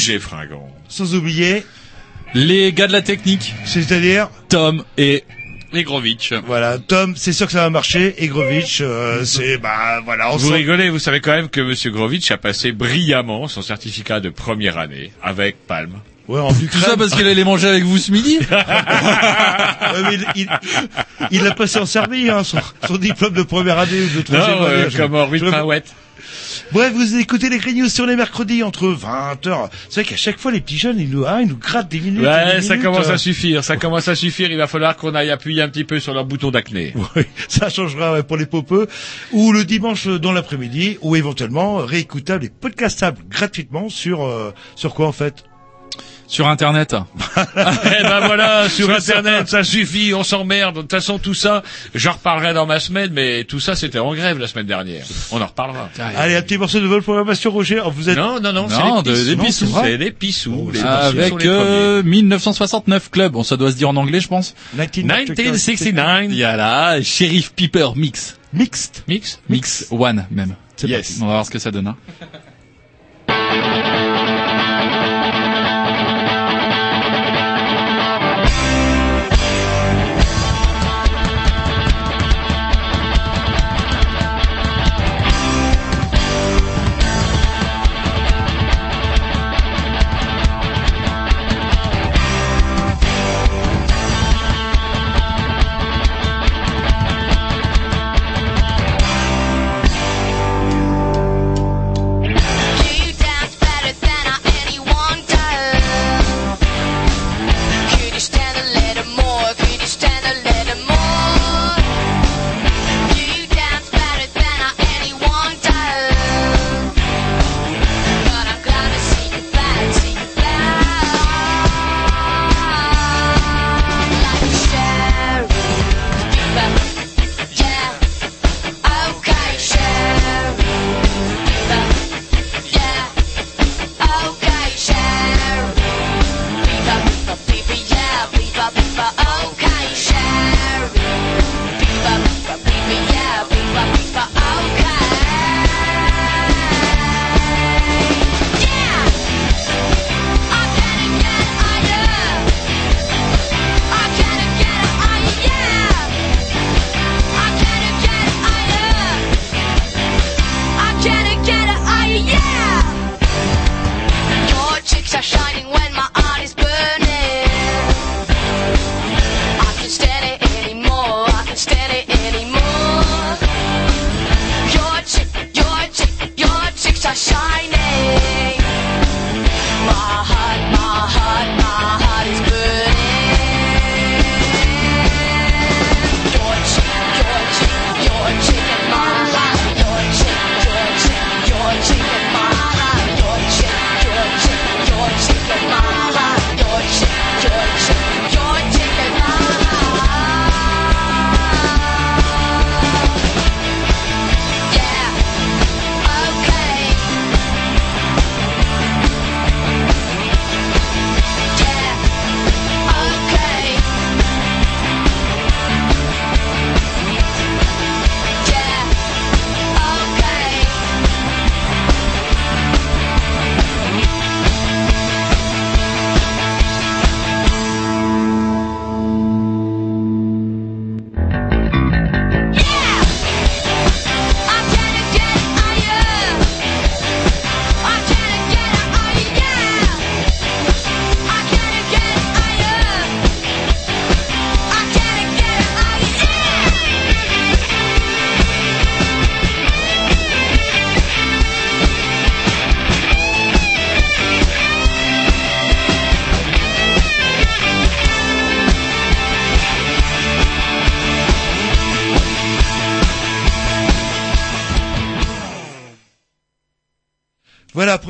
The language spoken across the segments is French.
Roger Fringant. sans oublier, Les gars de la technique, c'est-à-dire, Tom et Negrovitch. voilà, Tom, c'est sûr que ça va marcher, et Grovitch, euh, c'est, bah, voilà, on Vous sent- rigolez, vous savez quand même que Monsieur Grovitch a passé brillamment son certificat de première année avec Palme. Ouais, en plus tout ça parce qu'il allait manger avec vous ce midi. Ouais, mais il, il, il l'a passé en Serbie, hein, son, son diplôme de première année ou de troisième Non, année. euh, je- comme Henri je-. Bref, vous écoutez les Green News sur les mercredis entre 20h. C'est vrai qu'à chaque fois, les petits jeunes, ils nous, ah, ils nous grattent des minutes. Ouais, des ça minutes, commence à suffire, ça commence à suffire. Il va falloir qu'on aille appuyer un petit peu sur leur bouton d'acné. Oui, ça changera ouais, pour les popeux. Ou le dimanche euh, dans l'après-midi, ou éventuellement réécoutable et podcastable gratuitement sur euh, sur quoi en fait? Sur internet. eh ben voilà, sur internet, ça suffit, on s'emmerde. De toute façon, tout ça, j'en reparlerai dans ma semaine, mais tout ça, c'était en grève la semaine dernière. On en reparlera. Allez, un petit morceau de vol programmation, Roger. Oh, Vous êtes Non, non, non, Non, c'est les des pissous. C'est les pissous. Les pissous Avec les euh, 1969 Club. Bon, ça doit se dire en anglais, je pense. 1969. Il y a là Sheriff Piper Mix. Mixed. Mix Mix One même. Yes. On va voir ce que ça donne.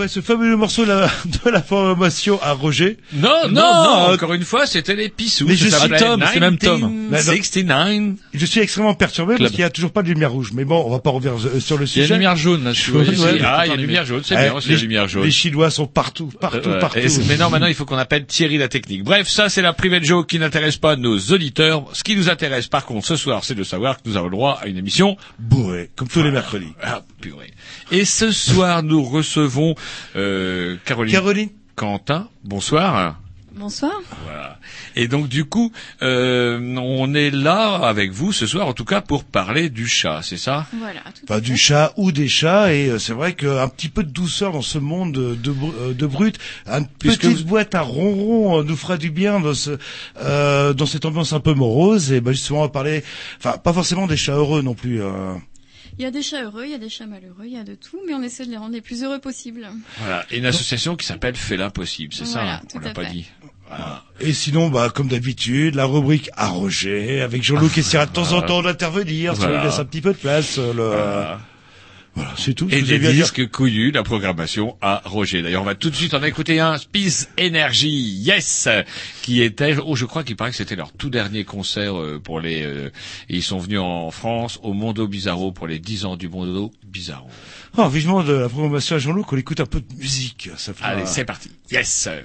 Après ce fameux morceau de la, de la formation à Roger. Non, non, Non, non, euh, encore une fois, c'était les Pissous. Mais je suis Tom, c'est même Tom. 1969. Je suis extrêmement perturbé Club. parce qu'il n'y a toujours pas de lumière rouge. Mais bon, on va pas revenir euh, sur le Il y a sujet. une lumière jaune là. Je Ouais. Ah, il y a une lumière jaune, c'est Eh, bien, c'est les- la lumière jaune. Les Chinois sont partout, partout, Euh, partout. mais non, maintenant, il faut qu'on appelle Thierry la technique. Bref, ça, c'est la private joke qui n'intéresse pas nos auditeurs. Ce qui nous intéresse, par contre, ce soir, c'est de savoir que nous avons le droit à une émission Bourré, comme tous les mercredis. Ah, purée. Et ce soir, nous recevons euh, Caroline Caroline Quentin. Bonsoir. Bonsoir. Voilà. Et donc du coup, euh, on est là avec vous ce soir, en tout cas pour parler du chat, c'est ça? Voilà, tout Pas à du fait. chat ou des chats et euh, c'est vrai qu'un petit peu de douceur dans ce monde de, de, br- euh, de brut, une Puisque petite vous- boîte à ronron euh, nous fera du bien dans ce euh, dans cette ambiance un peu morose et ben justement on va parler, enfin pas forcément des chats heureux non plus. euh. Il y a des chats heureux, il y a des chats malheureux, il y a de tout, mais on essaie de les rendre les plus heureux possibles. Voilà. Et une association qui s'appelle Fais l'impossible, c'est ça hein On l'a pas fait. dit. Voilà. Et sinon, bah comme d'habitude, la rubrique à Roger avec Jean-Luc qui essaiera de temps en temps d'intervenir, si on lui laisse un petit peu de place. euh, Le... Voilà. Voilà, c'est tout. Et dire. disques couillus, la programmation à Roger. D'ailleurs, on va tout de suite en écouter un, Space Energy, yes, qui était, oh, je crois qu'il paraît que c'était leur tout dernier concert euh, pour les, euh, ils sont venus en France au Mondo Bizarro pour les 10 ans du Mondo Bizarro. Oh, vivement de la programmation à Jean-Luc, qu'on écoute un peu de musique. Ça fera- Allez, c'est parti. Yes, sir.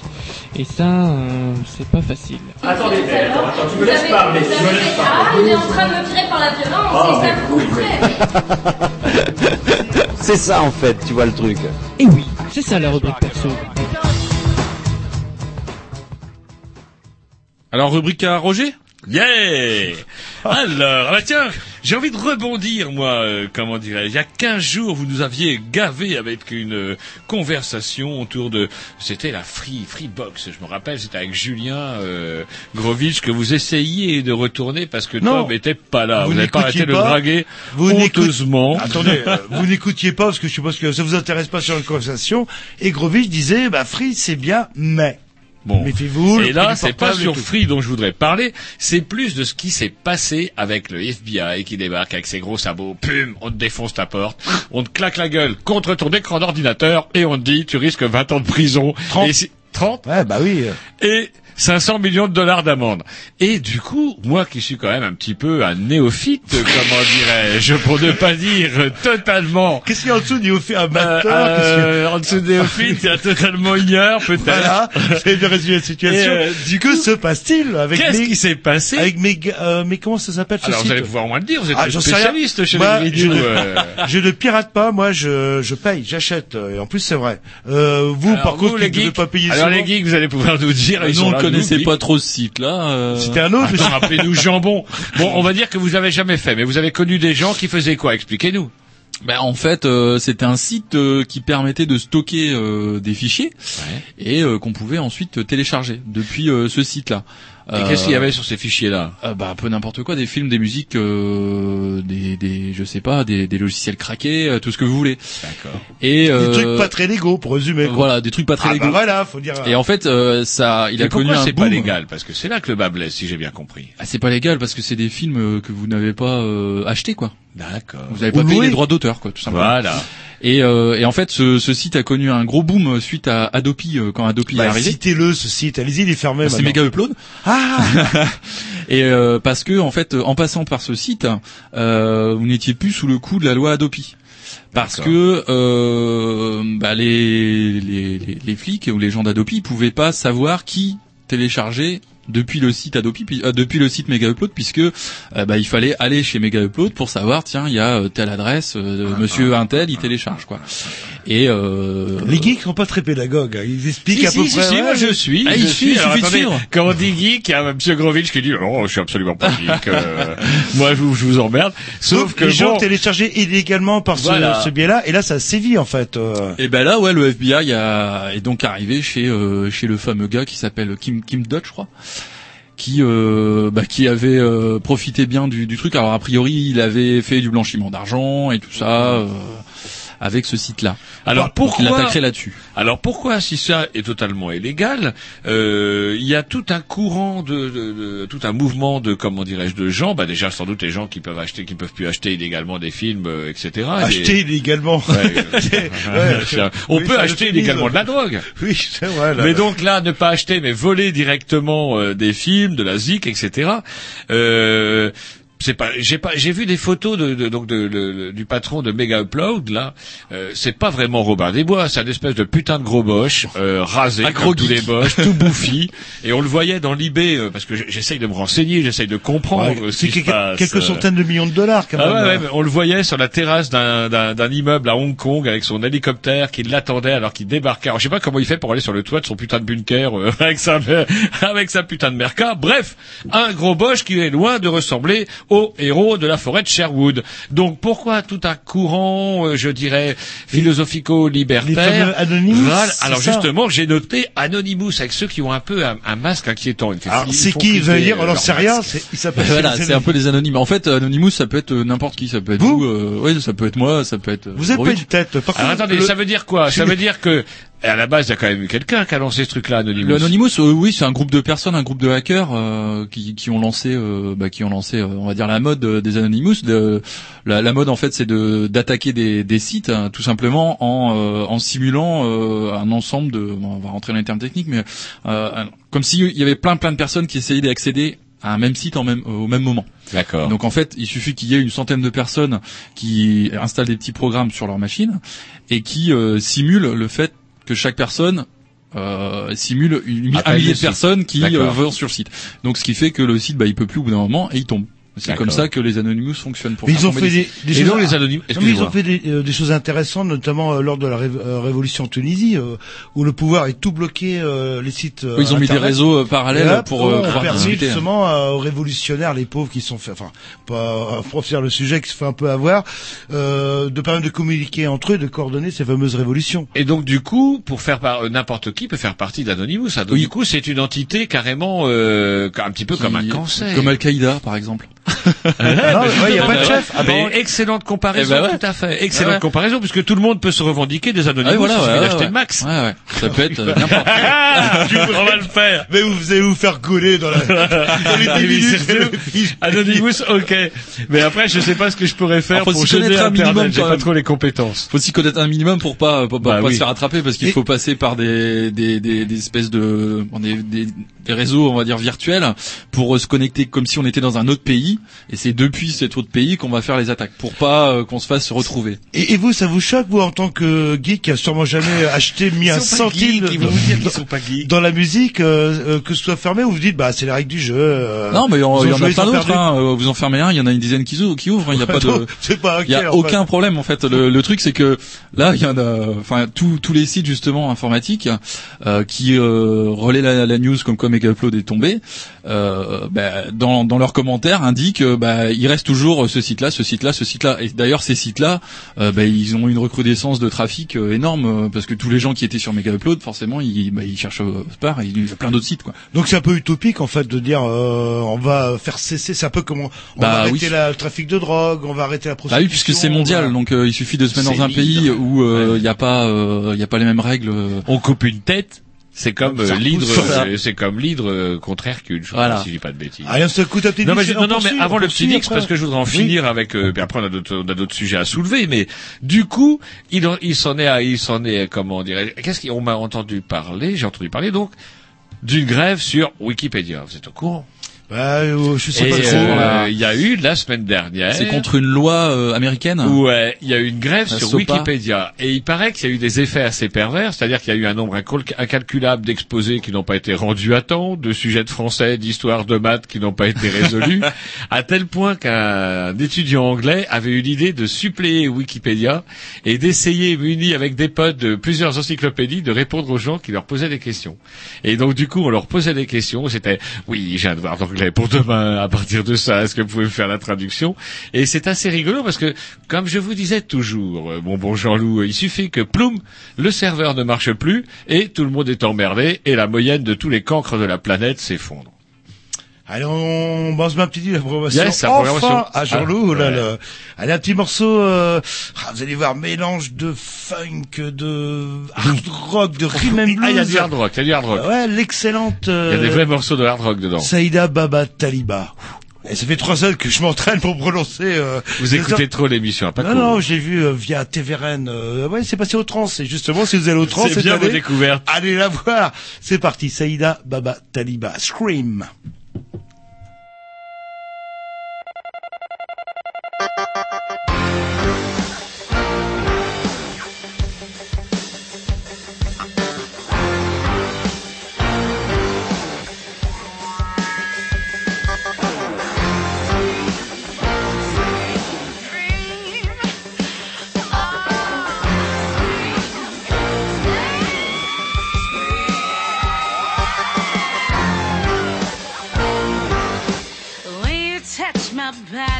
Et ça, euh, c'est pas facile. Attendez, attends, attends, tu me laisses parler, tu me laisses Ah, il est en train de me tirer par la violence, Ah, c'est ça couperet. C'est ça en fait, tu vois le truc. Et oui, c'est ça la rubrique perso. Alors, rubrique à Roger? Yeah Alors, ah bah tiens, j'ai envie de rebondir, moi, euh, comment dirais-je. Il y a 15 jours, vous nous aviez gavé avec une euh, conversation autour de... C'était la Free, Free Box, je me rappelle, c'était avec Julien euh, Grovitch que vous essayiez de retourner parce que Non. Tom était pas là. Vous, n'avez pas arrêté de le draguer vous honteusement. Attendez, euh, vous n'écoutiez pas parce que je suppose que ça vous intéresse pas sur une conversation. Et Grovitch disait, bah Free c'est bien, mais. Bon. Méfiez-vous. Et là, c'est pas sur. Free dont je voudrais parler, c'est plus de ce qui s'est passé avec le FBI qui débarque avec ses gros sabots, pum, on te défonce ta porte, on te claque la gueule contre ton écran d'ordinateur et on te dit tu risques 20 ans de prison. 30. Et si- 30 Ouais, bah oui. et 500 millions de dollars d'amende. Et du coup, moi qui suis quand même un petit peu un néophyte, comment dirais-je, pour ne pas dire totalement Qu'est-ce qu'il y a en dessous du fait euh, amateur qu'est-ce qu'il y a- euh, en dessous de néophyte, il y a totalement ignore peut-être. Voilà, c'est de résumer la situation. Euh, du que coup, se passe-t-il avec Qu'est-ce mes, qui s'est passé avec mes, euh, mais comment ça s'appelle ce Alors site vous allez pouvoir moins le dire, vous êtes Ah, un rien. spécialiste chez les je, vidéos. ne, euh. je ne pirate pas, moi je, je paye, j'achète. euh, Et en plus c'est vrai. Euh, vous Alors, par vous, contre qui ne geeks, pas payer alors souvent, les geeks, vous allez pouvoir nous dire. ils sont là, nous, pas trop ce site-là. euh. c'était un autre. Attends, rappelez-nous jambon. Bon, on va dire que vous avez jamais fait, mais vous avez connu des gens qui faisaient quoi? Expliquez-nous. Ben, en fait, euh, c'était un site euh, qui permettait de stocker euh, des fichiers et euh, qu'on pouvait ensuite télécharger depuis euh, ce site-là. Et qu'est-ce qu'il y avait sur ces fichiers-là? euh, Bah, un peu n'importe quoi, des films, des musiques, euh, des, des, je sais pas, des, des logiciels craqués, euh, tout ce que vous voulez. D'accord. Et Des euh, trucs pas très légaux pour résumer. quoi. voilà, des trucs pas très ah légaux. bah voilà, faut dire. Et en fait, euh, ça, il a connu un c'est boom. pas légal? Parce que c'est là que le bas blesse, si j'ai bien compris. Ah, c'est pas légal parce que c'est des films euh, que vous n'avez pas euh, achetés quoi. D'accord. Vous n'avez pas Ou payé les droits d'auteur quoi, tout simplement. Voilà. Et, euh, et en fait, ce, ce site a connu un gros boom suite à Adopi euh, quand Adopi est bah, arrivé. citez-le ce site. Allez-y, il est fermé. Bah, c'est méga upload. Ah, Et euh, parce que en fait, en passant par ce site, euh, vous n'étiez plus sous le coup de la loi Adopi. Parce que euh, bah, les, les, les, les flics ou les gens d'Adopi pouvaient pas savoir qui téléchargeait depuis le site Adopi, puis- euh, depuis le site Mega Upload, puisque euh, bah, il fallait aller chez Mega Upload pour savoir tiens il y a euh, telle adresse, euh, Ah, Monsieur Intel il télécharge quoi. Et euh, les geeks sont pas très pédagogues. hein. Ils expliquent Si, à peu si, si, près. si, ouais, moi je suis. Ah, je il suis. Alors, attendez, suivre. quand on dit geek, il y a M. Grovitch qui dit non, je suis absolument pas geek. euh, moi, je vous, je vous emmerde. Sauf que les gens bon, téléchargés illégalement par ce, Voilà. ce biais-là, et là ça sévit en fait. euh. Et ben là, ouais, le FBI a, est donc arrivé chez euh, chez le fameux gars qui s'appelle Kim Kim Dodge, je crois, qui euh, bah, qui avait euh, profité bien du, du truc. Alors a priori, il avait fait du blanchiment d'argent et tout ça euh, avec ce site-là. Alors il pourquoi attaquerait là-dessus. Alors pourquoi, si ça est totalement illégal, euh, il y a tout un courant de, de- de- tout un mouvement de comment dirais-je de gens, bah déjà sans doute les gens qui peuvent acheter, qui peuvent plus acheter illégalement des films, euh, etc. Acheter illégalement. Ouais, on Oui, peut acheter le illégalement de la drogue. Oui, c'est vrai. Là. Mais donc là, ne pas acheter, mais voler directement euh, des films, de la zik, etc. Euh, c'est pas, j'ai pas, j'ai vu des photos de, de- donc de, le- du patron de Mega Upload là. Euh, c'est pas vraiment Robin des Bois, c'est un espèce de putain de gros boche euh, rasé Un comme gros tous geek. les boches, tout bouffi. Et on le voyait dans l'eBay euh, parce que j'essaye de me renseigner, j'essaye de comprendre Ouais, ce c'est qui se quelques, passe. quelques euh. centaines de millions de dollars quand même. Ah ouais, ouais, mais on le voyait sur la terrasse d'un, d'un, d'un immeuble à Hong Kong avec son hélicoptère qui l'attendait alors qu'il débarquait. Alors je sais pas comment il fait pour aller sur le toit de son putain de bunker euh, avec sa avec sa putain de merca. Bref, un gros boche qui est loin de ressembler au héros de la forêt de Sherwood. Donc pourquoi tout un courant, euh, je dirais, philosophico-libertaire Anonymous, Voilà. Alors ça justement, j'ai noté Anonymous avec ceux qui ont un peu un, un masque inquiétant. Fait- Alors c'est qui veut dire euh, On n'en leur sait rien. Il s'appelle. Voilà, c'est un peu les anonymes. En fait, Anonymous, ça peut être euh, n'importe qui, ça peut être Vous vous. euh, ouais, ça peut être moi, ça peut être. euh, Vous êtes pas une tête. Par Alors contre, attendez, le- ça veut dire quoi? Ça veut dire que à la base, il y a quand même eu quelqu'un qui a lancé ce truc-là, Anonymous. Le Anonymous, euh, oui, c'est un groupe de personnes, un groupe de hackers euh, qui, qui ont lancé, euh, bah, qui ont lancé, euh, on va dire la mode euh, des Anonymous. De, la, la mode en fait, c'est de d'attaquer des, des sites, hein, tout simplement en, euh, en simulant euh, un ensemble de, bon, on va rentrer dans les termes techniques, mais euh, comme s'il y avait plein plein de personnes qui essayaient d'accéder à un même site en même, au même moment. D'accord. Donc en fait, il suffit qu'il y ait une centaine de personnes qui installent des petits programmes sur leur machine et qui euh, simulent le fait que chaque personne euh, simule une, un millier de personnes qui euh, vont sur le site. Donc ce qui fait que le site, bah, il peut plus au bout d'un moment et il tombe. C'est comme ça que les Anonymous fonctionnent. Pour Mais faire ils ont fait les- des, des choses. les anonymes- Non, mais ils ont fait des, euh, des choses intéressantes, notamment euh, lors de la ré- euh, révolution en Tunisie, euh, où le pouvoir est tout bloqué euh, les sites. euh, Oui, ils ont mis des réseaux euh, parallèles là, pour euh, pouvoir permis discuter. justement euh, aux révolutionnaires, les pauvres qui sont fait, enfin, pas euh, pour faire le sujet qui se fait un peu avoir, euh, de permettre de communiquer entre eux, et de coordonner ces fameuses révolutions. Et donc du coup, pour faire par- euh, n'importe qui peut faire partie d'Anonymous. Donc, Oui. Du coup, c'est une entité carrément euh, un petit peu comme un cancer. Comme Al-Qaïda, par exemple. Ouais, Non, mais ouais, y a pas de chef. Ah, excellente comparaison, Eh ben ouais. tout à fait. Excellente Ouais. comparaison, puisque tout le monde peut se revendiquer des Anonymous. Ah, voilà, il ouais, d'acheter ouais, le max. Ouais, ouais. Ça peut être euh, n'importe. Ah, tu pourras le faire. Mais vous allez vous faire gauler dans, la, dans les Ah 10 oui, minutes. c'est- Anonymous, ok. Mais après, je sais pas ce que je pourrais faire Alors, faut pour connaître un minimum, J'ai pas trop les compétences. Faut s'y connaître un minimum pour pas pour pas, Bah pas oui. se faire attraper parce qu'il Et- faut passer par des des des, des espèces de des, des des réseaux on va dire virtuels pour euh, se connecter comme si on était dans un autre pays et c'est depuis cet autre pays qu'on va faire les attaques pour pas euh, qu'on se fasse se retrouver. Et, et vous, ça vous choque, vous, en tant que geek qui a sûrement jamais acheté, mis un centime geeks. dans la musique, euh, euh, que ce soit fermé, ou vous dites, bah, c'est les règles du jeu. euh, non mais il y en, a plein d'autres. Hein. Vous en fermez un, il y en a une dizaine qui. Qui ouvrent. Il y a pas de Il y a aucun problème en fait. Le, le truc c'est que là il y en a, enfin tous tous les sites justement informatiques euh, qui euh, relaient la, la news comme quoi Mega Upload est tombé, euh, bah, dans dans leurs commentaires indiquent bah, il reste toujours ce site-là, ce site-là, ce site-là. Et d'ailleurs ces sites-là, euh, bah, ils ont une recrudescence de trafic euh, énorme euh, parce que tous les gens qui étaient sur Mega Upload forcément ils, bah, ils cherchent part et il y a plein d'autres sites quoi. Donc c'est un peu utopique en fait de dire euh, on va faire cesser, c'est un peu comme on, on Bah, va arrêter oui. la- le trafic de drogue, on va arrêter la Bah prostitution. oui, puisque c'est mondial, voilà. donc euh, il suffit de se mettre dans un libre. pays où il Ouais. n'y a pas, il y a pas les mêmes règles. On coupe une tête. C'est comme euh, l'hydre, euh, c'est comme l'hydre euh, contre Hercule, je Voilà. crois, si je dis pas de bêtises. Allez, on se coûte un petit Non mais, je- non, non, mais avant le petit poursuit Dix, parce après. que je voudrais en Oui. finir avec. Euh, puis après on a d'autres, on a d'autres sujets à soulever, mais du coup, il, en- il s'en est, à- il s'en est, comment dirais Qu'est-ce qu'on m'a entendu parler J'ai entendu parler donc d'une grève sur Wikipédia. Vous êtes au courant Bah, euh, je sais Et pas trop. euh, il y a eu la semaine dernière. C'est contre une loi euh, américaine? Ouais, il y a eu une grève sur. Wikipédia et il paraît qu'il y a eu des effets assez pervers, c'est-à-dire qu'il y a eu un nombre incalculable d'exposés qui n'ont pas été rendus à temps, de sujets de français, d'histoire, de maths qui n'ont pas été résolus, à tel point qu'un étudiant anglais avait eu l'idée de suppléer Wikipédia et d'essayer, muni avec des potes de plusieurs encyclopédies, de répondre aux gens qui leur posaient des questions. Et donc du coup, on leur posait des questions, c'était oui, j'ai un devoir d'anglais pour demain, à partir de ça, est-ce que vous pouvez faire la traduction? Et c'est assez rigolo parce que, comme je vous disais toujours, euh, mon bon Jean-Loup, il suffit que ploum, le serveur ne marche plus et tout le monde est emmerdé et la moyenne de tous les cancres de la planète s'effondre. Allez, on, bon, on se met un petit dit la programmation. Yes, la enfin, programmation. à Jean-Loup, Ah, là, ouais. là. Allez, un petit morceau, euh, ah, vous allez voir, mélange de funk, de hard rock, de rhythm and blues. Ah, il y a du hard rock, il y a du hard rock. Ouais, l'excellente, Il y a euh, des vrais morceaux de hard rock dedans. Saïda Baba Taliba. Et ça fait trois heures que je m'entraîne pour prononcer. Euh, Vous écoutez trop l'émission, hein, pas Non, cool. non, j'ai vu euh, via TVRN. Euh, ouais, c'est passé au trans. Et justement, si vous allez au trans, C'est bien vos découvertes. allez la voir. C'est parti, Saïda Baba Taliba. Scream.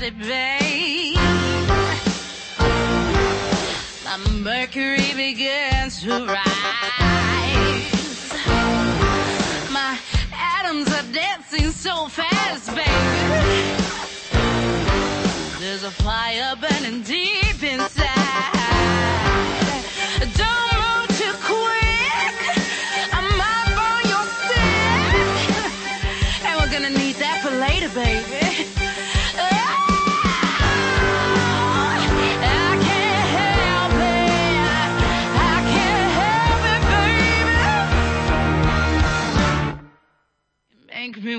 My body, babe, my mercury begins to rise. My atoms are dancing so fast, baby. There's a fire burning deep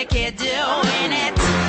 they could do it.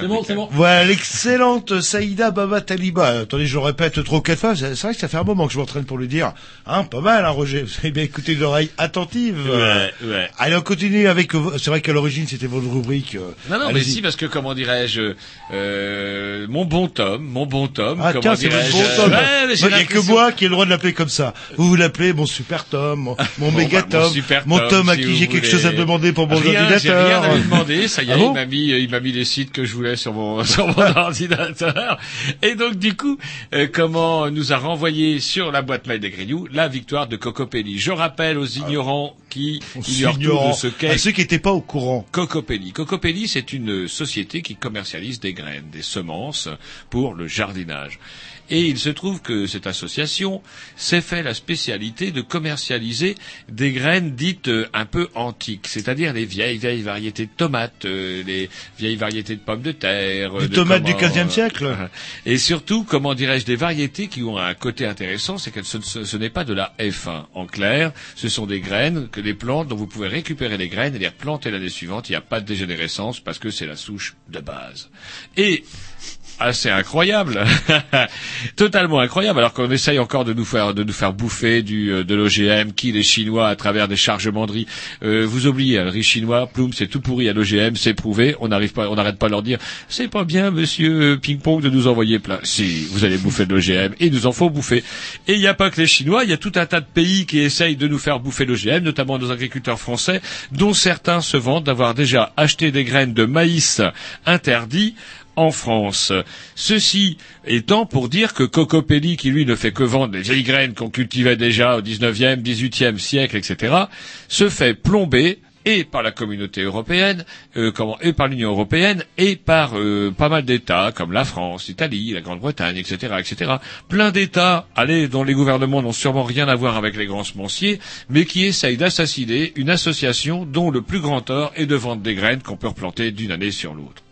C'est bon, c'est bon. Voilà l'excellente Saïda Baba Taliba. Attendez, je le répète trop quatre fois. C'est vrai que ça fait un moment que je m'entraîne pour lui dire. Hein, pas mal, hein, Roger. Vous avez bien écouté une oreille attentive. Ouais, ouais. Allez, on continue avec. euh, C'est vrai qu'à l'origine c'était votre rubrique. euh, Non, non, mais si, parce que comment dirais-je, euh, mon bon Tom, mon bon Tom, Ah comment tiens, c'est votre dirais-je, bon Tom. ouais, mais j'ai Il n'y a que moi qui ai le droit de l'appeler comme ça. Vous vous l'appelez mon super Tom, mon, mon Bon, méga bah, mon Tom, super mon Tom, Tom à si qui j'ai quelque voulez. chose à demander pour mon rien, J'ai rien ordinateur. à lui demander, ça y est, Ah bon il m'a mis, euh, il m'a mis les sites que je voulais sur mon, sur mon ordinateur. Et donc, du coup, euh, comment nous a renvoyé sur la boîte mail des Grignoux la victoire de Cocopelli. Je rappelle aux ignorants qui ignorent tout de ce qu'est À ceux qui n'étaient pas au courant. Cocopelli. Cocopelli, c'est une société qui commercialise des graines, des semences pour le jardinage. Et il se trouve que cette association s'est fait la spécialité de commercialiser des graines dites euh, un peu antiques, c'est-à-dire les vieilles, vieilles variétés de tomates, euh, les vieilles variétés de pommes de terre. Des de tomates du comment, 15e euh, siècle. Et surtout, comment dirais-je, des variétés qui ont un côté intéressant, c'est que ce n'est pas de la F1. En clair, ce sont des graines, que des plantes dont vous pouvez récupérer les graines et les replanter l'année suivante. Il n'y a pas de dégénérescence parce que c'est la souche de base. Et assez incroyable, totalement incroyable. Alors qu'on essaye encore de nous faire de nous faire bouffer du euh, de l'OGM, qui les Chinois à travers des chargements de riz. Euh, vous oubliez, hein, le riz chinois, ploum, c'est tout pourri à l'OGM, c'est prouvé. On n'arrive pas, on n'arrête pas de leur dire, c'est pas bien, Monsieur Ping Pong, de nous envoyer plein. Si vous allez bouffer de l'OGM, et nous en faut bouffer. Et il n'y a pas que les Chinois, il y a tout un tas de pays qui essayent de nous faire bouffer l'OGM, notamment nos agriculteurs français, dont certains se vantent d'avoir déjà acheté des graines de maïs interdits en France. Ceci étant pour dire que Cocopelli, qui lui ne fait que vendre des vieilles graines qu'on cultivait déjà au 19e, 18e siècle, etc., se fait plomber et par la communauté européenne, euh, et par l'Union européenne, et par euh, pas mal d'États comme la France, l'Italie, la Grande-Bretagne, etc., etc. Plein d'États, allez, dont les gouvernements n'ont sûrement rien à voir avec les grands semenciers, mais qui essayent d'assassiner une association dont le plus grand tort est de vendre des graines qu'on peut replanter d'une année sur l'autre.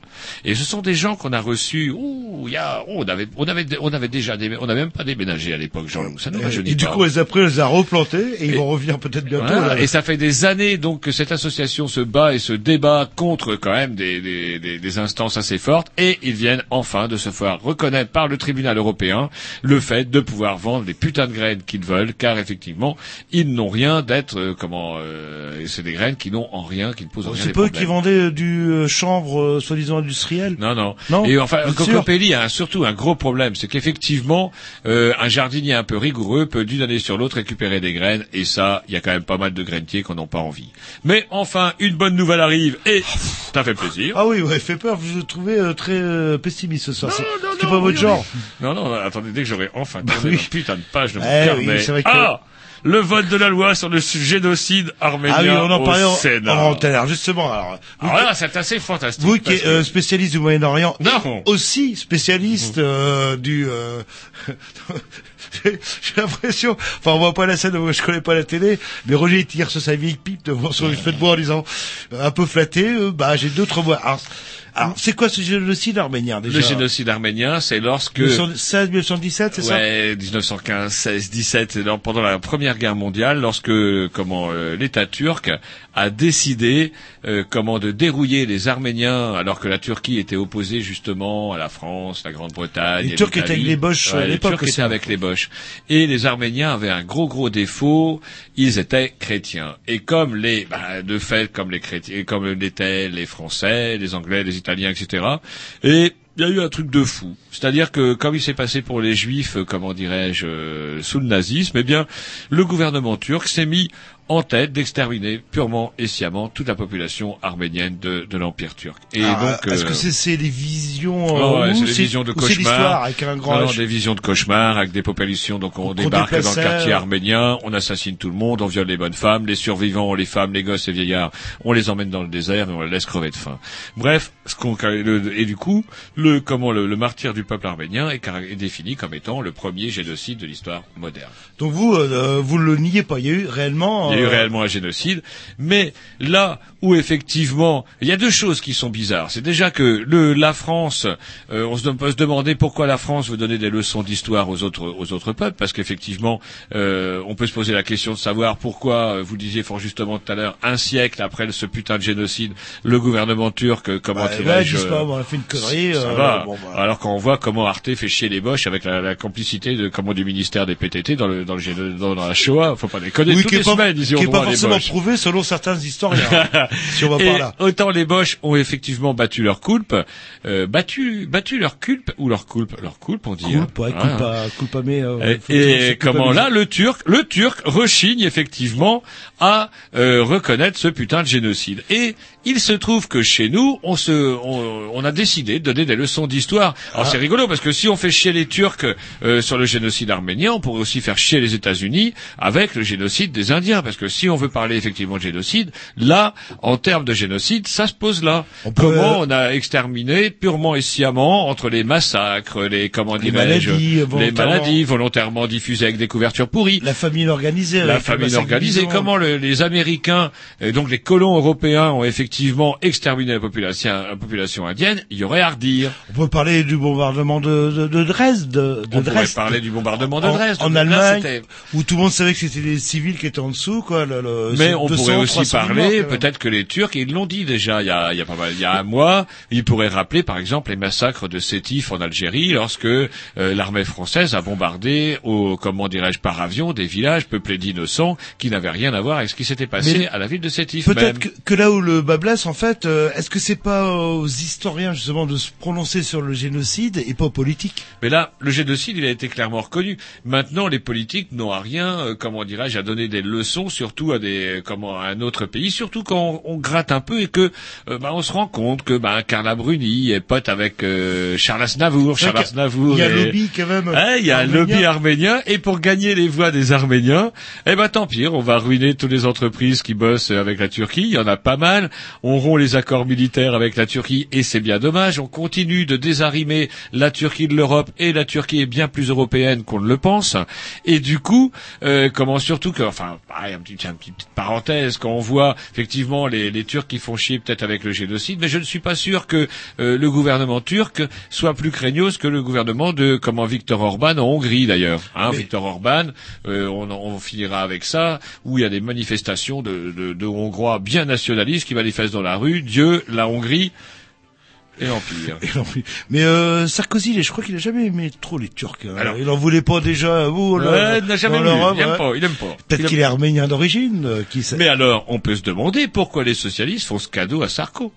Et ce sont des gens qu'on a reçus. Ouh, y a, oh, on avait, on avait, on avait déjà, dé- on n'avait même pas déménagé à l'époque, Jean-Loup. Ça Et du pas. coup, les après, les a replantés et ils vont revenir peut-être bientôt. Voilà. là. Et ça fait des années donc que cette association se bat et se débat contre quand même des, des, des, des instances assez fortes et ils viennent enfin de se faire reconnaître par le tribunal européen le fait de pouvoir vendre les putains de graines qu'ils veulent car effectivement ils n'ont rien d'être euh, comment euh, c'est des graines qui n'ont en rien qui ne posent en rien C'est problèmes. qui vendaient euh, du euh, chanvre euh, soi-disant industriel industriel. Non, non. Non Et enfin. Cocopelli a un- surtout un gros problème, c'est qu'effectivement, euh, un jardinier un peu rigoureux peut d'une année sur l'autre récupérer des graines, et ça, il y a quand même pas mal de grainetiers qui n'en ont pas envie. Mais enfin, une bonne nouvelle arrive, et ça fait plaisir. Ah oui, ouais, fait peur. Je le trouvais euh, très euh, pessimiste ce soir. C'est c'est pas votre genre. Non, non, attendez, dès que j'aurai enfin tourné oui. putain de page de mon Eh carnet. oui, c'est vrai que- Ah le vote de la loi sur le génocide arménien Ah oui, on en au parlait en, Sénat. en antenne. Alors, justement, alors, vous, Alors là, c'est assez fantastique. vous qui êtes euh, spécialiste du Moyen-Orient, aussi spécialiste euh, du... euh, J'ai l'impression, enfin on voit pas la scène, je connais pas la télé, mais Roger tire sur sa vieille pipe devant son fait de bois en disant, un peu flatté, euh, bah j'ai d'autres voix. Alors, alors, c'est quoi ce génocide arménien déjà Le génocide arménien, c'est lorsque 1916, 1917, c'est ça Ouais, 1915, 16, 17, c'est dans- pendant la Première Guerre mondiale, lorsque comment euh, l'État turc a décidé euh, comment de dérouiller les Arméniens, alors que la Turquie était opposée justement à la France, la Grande-Bretagne. Les Turcs étaient avec les Boches, à Ouais, les l'époque Turcs étaient avec les Boches. Et les Arméniens avaient un gros gros défaut, ils étaient chrétiens. Et comme les, bah, de fait, comme les chrétiens, comme l'étaient les Français, les Anglais, les Italiens, etc. Et il y a eu un truc de fou. C'est-à-dire que, comme il s'est passé pour les Juifs, euh, comment dirais-je, euh, sous le nazisme, eh bien, le gouvernement turc s'est mis en tête d'exterminer purement et sciemment toute la population arménienne de, de l'Empire turc. Et Ah, donc, Est-ce euh, que c'est c'est des visions Ouais, ouais, euh, c'est des visions de ou c'est l'histoire cauchemar. avec un grand Non, des visions de cauchemar avec des populations. Donc on débarque dans le quartier euh. arménien, on assassine tout le monde, on viole les bonnes femmes, les survivants, les femmes, les gosses et vieillards, on les emmène dans le désert et on les laisse crever de faim. Bref, ce qu'on et du coup, le comment le, le martyr du peuple arménien est, est défini comme étant le premier génocide de l'histoire moderne. Donc vous, euh, vous le niez pas. Il y a eu réellement. Il y a eu euh, réellement un génocide, mais là où effectivement, il y a deux choses qui sont bizarres. C'est déjà que le, la France, euh, on se peut se demander pourquoi la France veut donner des leçons d'histoire aux autres aux autres peuples, parce qu'effectivement, euh, on peut se poser la question de savoir pourquoi, euh, vous disiez fort justement tout à l'heure, un siècle après ce putain de génocide, le gouvernement turc, euh, comment bah, dirais-je, on a fait une connerie. ça va. bon, bah. Alors qu'on voit comment Arte fait chier les Boches avec la, la complicité de comment du ministère des PTT dans le dans le dans, dans la Shoah, faut pas déconner. Oui, Toutes les pas, semaines, qui est droit, pas forcément prouvé selon certains historiens. si on va Et par là. autant les Boches ont effectivement battu leur culpe, euh, battu battu leur culpe ou leur culpe, leur culpe on dit. hein. Culpa, Voilà. culpa, culpa, mais. euh, Et, et comment là le Turc, le Turc rechigne effectivement à euh, reconnaître ce putain de génocide. Et il se trouve que chez nous, on se, on, on a décidé de donner des leçons d'histoire. Alors Ah. c'est rigolo parce que si on fait chier les Turcs euh, sur le génocide arménien, on pourrait aussi faire chier les États-Unis avec le génocide des Indiens. Parce que si on veut parler effectivement de génocide, là, en termes de génocide, ça se pose là. On Comment euh, on a exterminé purement et sciemment entre les massacres, les comment dirais-je, maladies, les volontairement. maladies volontairement diffusées avec des couvertures pourries. La famine organisée. La famine organisée. Comment le- les Américains, et donc les colons européens, ont effectivement la population, la population indienne Il y aurait à redire. On peut parler du bombardement de, de, de Dresde. De, On pourrait parler du bombardement de Dresde. En, Allemagne, où tout le monde savait que c'était des civils qui étaient en dessous, quoi. Le, le- Mais on 200, pourrait aussi 300 000 parler, peut-être que les Turcs, ils l'ont dit déjà il y a, il y a pas mal, il y a un mois, ils pourraient rappeler par exemple les massacres de Sétif en Algérie lorsque euh, l'armée française a bombardé au, comment dirais-je, par avion des villages peuplés d'innocents qui n'avaient rien à voir avec ce qui s'était passé Mais à la ville de Sétif. Peut-être que, que là où le bas blesse, en fait, euh, est-ce que c'est pas aux historiens justement de se prononcer sur le génocide et pas aux politiques? Mais là, le génocide, il a été clairement reconnu. Maintenant, les politiques n'ont à rien, euh, comment dirais-je, à donner des leçons, surtout à des, comment, à un autre pays, surtout quand on, on gratte un peu et que, euh, bah, on se rend compte que, bah, Carla Bruni est pote avec euh, Charles Aznavour. Charles Aznavour. Il y a un lobby quand même. Il y a un arménien. lobby arménien et pour gagner les voix des Arméniens, eh ben tant pis, on va ruiner toutes les entreprises qui bossent avec la Turquie. Il y en a pas mal. On rompt les accords militaires avec la Turquie et c'est bien dommage. On continue de désarimer la Turquie de l'Europe et la Turquie est bien plus européenne qu'on ne le pense. Et du coup, euh, comment surtout que, enfin, pareil, un petit, un petit petite parenthèse, quand on voit effectivement les, les Turcs qui font chier peut-être avec le génocide, mais je ne suis pas sûr que euh, le gouvernement turc soit plus craignos que le gouvernement de comment Viktor Orban en Hongrie d'ailleurs. Hein, Mais- Viktor Orban, euh, on, on finira avec ça, où il y a des manifestations de, de, de Hongrois bien nationalistes qui manifestent dans la rue. Dieu, la Hongrie et l'Empire. Mais euh, Sarkozy, je crois qu'il a jamais aimé trop les Turcs. hein. Alors- il en voulait pas déjà. Vous, là, Ouais, il n'a jamais l'Europe, Il aime ouais. pas, il aime pas. Peut-être aime qu'il est arménien d'origine. euh, qui sait. Mais alors, on peut se demander pourquoi les socialistes font ce cadeau à Sarko.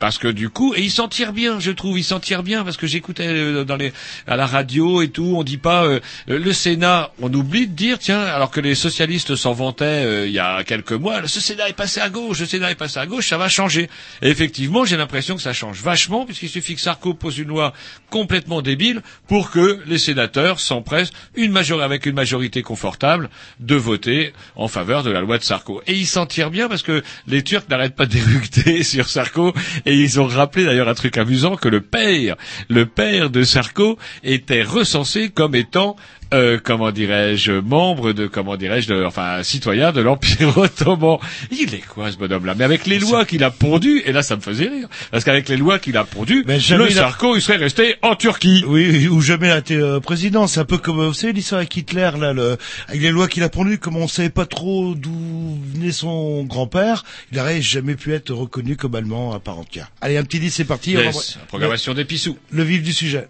Parce que du coup, et il s'en tire bien, je trouve, il s'en tire bien parce que j'écoutais euh, dans les à la radio et tout, on dit pas euh, le Sénat, on oublie de dire tiens, alors que les socialistes s'en vantaient euh, il y a quelques mois, ce Sénat est passé à gauche, le Sénat est passé à gauche, ça va changer. Et effectivement, j'ai l'impression que ça change vachement puisqu'il suffit que Sarko pose une loi complètement débile pour que les sénateurs s'empressent une majorité avec une majorité confortable de voter en faveur de la loi de Sarko. Et ils s'en tirent bien parce que les Turcs n'arrêtent pas d'éructer sur Sarko ils ont rappelé d'ailleurs un truc amusant que le père, le père de Sarko était recensé comme étant euh, comment dirais-je, membre de, comment dirais-je, de- enfin, citoyen de l'Empire ottoman. Il est quoi, ce bonhomme-là? Mais avec les lois qu'il a pondues, et là, ça me faisait rire. Parce qu'avec les lois qu'il a pondues, jamais le il a- Sarko, il serait resté en Turquie. Oui, ou jamais été euh, président. C'est un peu comme, vous savez, l'histoire avec Hitler, là, le, avec les lois qu'il a pondues, comme on savait pas trop d'où venait son grand-père, il n'aurait jamais pu être reconnu comme allemand à part entière. Allez, un petit 10, c'est parti. on Yes, va- programmation des pissous. Le vif du sujet.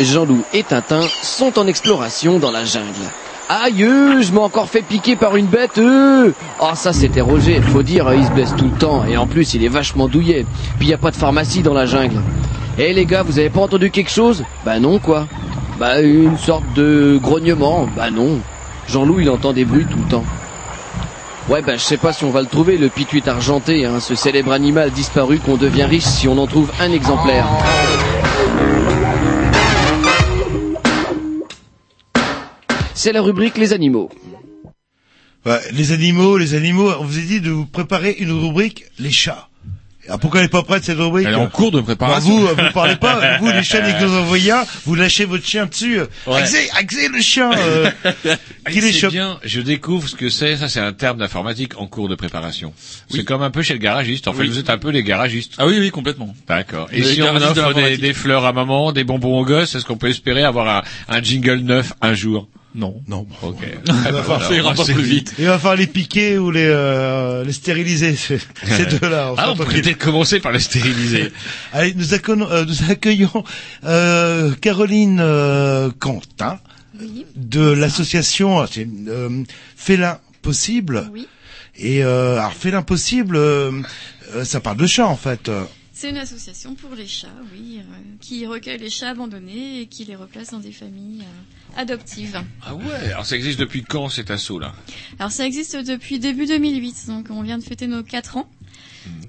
Jean-Loup et Tintin sont en exploration dans la jungle. Aïe, je m'ai encore fait piquer par une bête. Euh. Oh, ça c'était Roger, faut dire, il se blesse tout le temps et en plus il est vachement douillet. Puis y a pas de pharmacie dans la jungle. Eh les gars, vous avez pas entendu quelque chose? Bah non quoi. Bah une sorte de grognement. Bah non. Jean-Loup il entend des bruits tout le temps. Ouais bah je sais pas si on va le trouver, le pituit argenté, hein, ce célèbre animal disparu qu'on devient riche si on en trouve un exemplaire. C'est la rubrique les animaux. Ouais, les animaux, les animaux, on vous a dit de vous préparer une rubrique, les chats. Ah, pourquoi elle n'est pas prête cette rubrique Elle est en cours de préparation. Bah, vous, vous parlez pas, vous les chiens dès que vous envoyez un, vous lâchez votre chien dessus. Ouais. Axé, Axé le chien. euh, qui les bien, je découvre ce que c'est. Ça, c'est un terme d'informatique en cours de préparation. C'est comme un peu chez le garagiste. En fait, vous êtes un peu les garagistes. Ah oui, oui, complètement. D'accord. Et Les si on garagistes de offre des, des fleurs à maman, des bonbons aux gosses, est-ce qu'on peut espérer avoir un, un jingle neuf un jour? Non. Non. Ok. Il va falloir, Ça ira pas plus vite. Il va falloir les piquer ou les, euh, les stériliser, ces, ces deux-là. Ah, on pourrait peut-être commencer par les stériliser. Allez, nous accueillons, euh, nous accueillons euh, Caroline euh, Quentin Oui. de l'association euh, Félin Possible. Oui. Et euh, alors Félin Possible, ça parle de chats en fait. C'est une association pour les chats, oui, euh, qui recueille les chats abandonnés et qui les replace dans des familles adoptives. Ah ouais. Alors ça existe depuis quand cet assaut là Alors ça existe depuis début 2008, donc on vient de fêter nos 4 ans.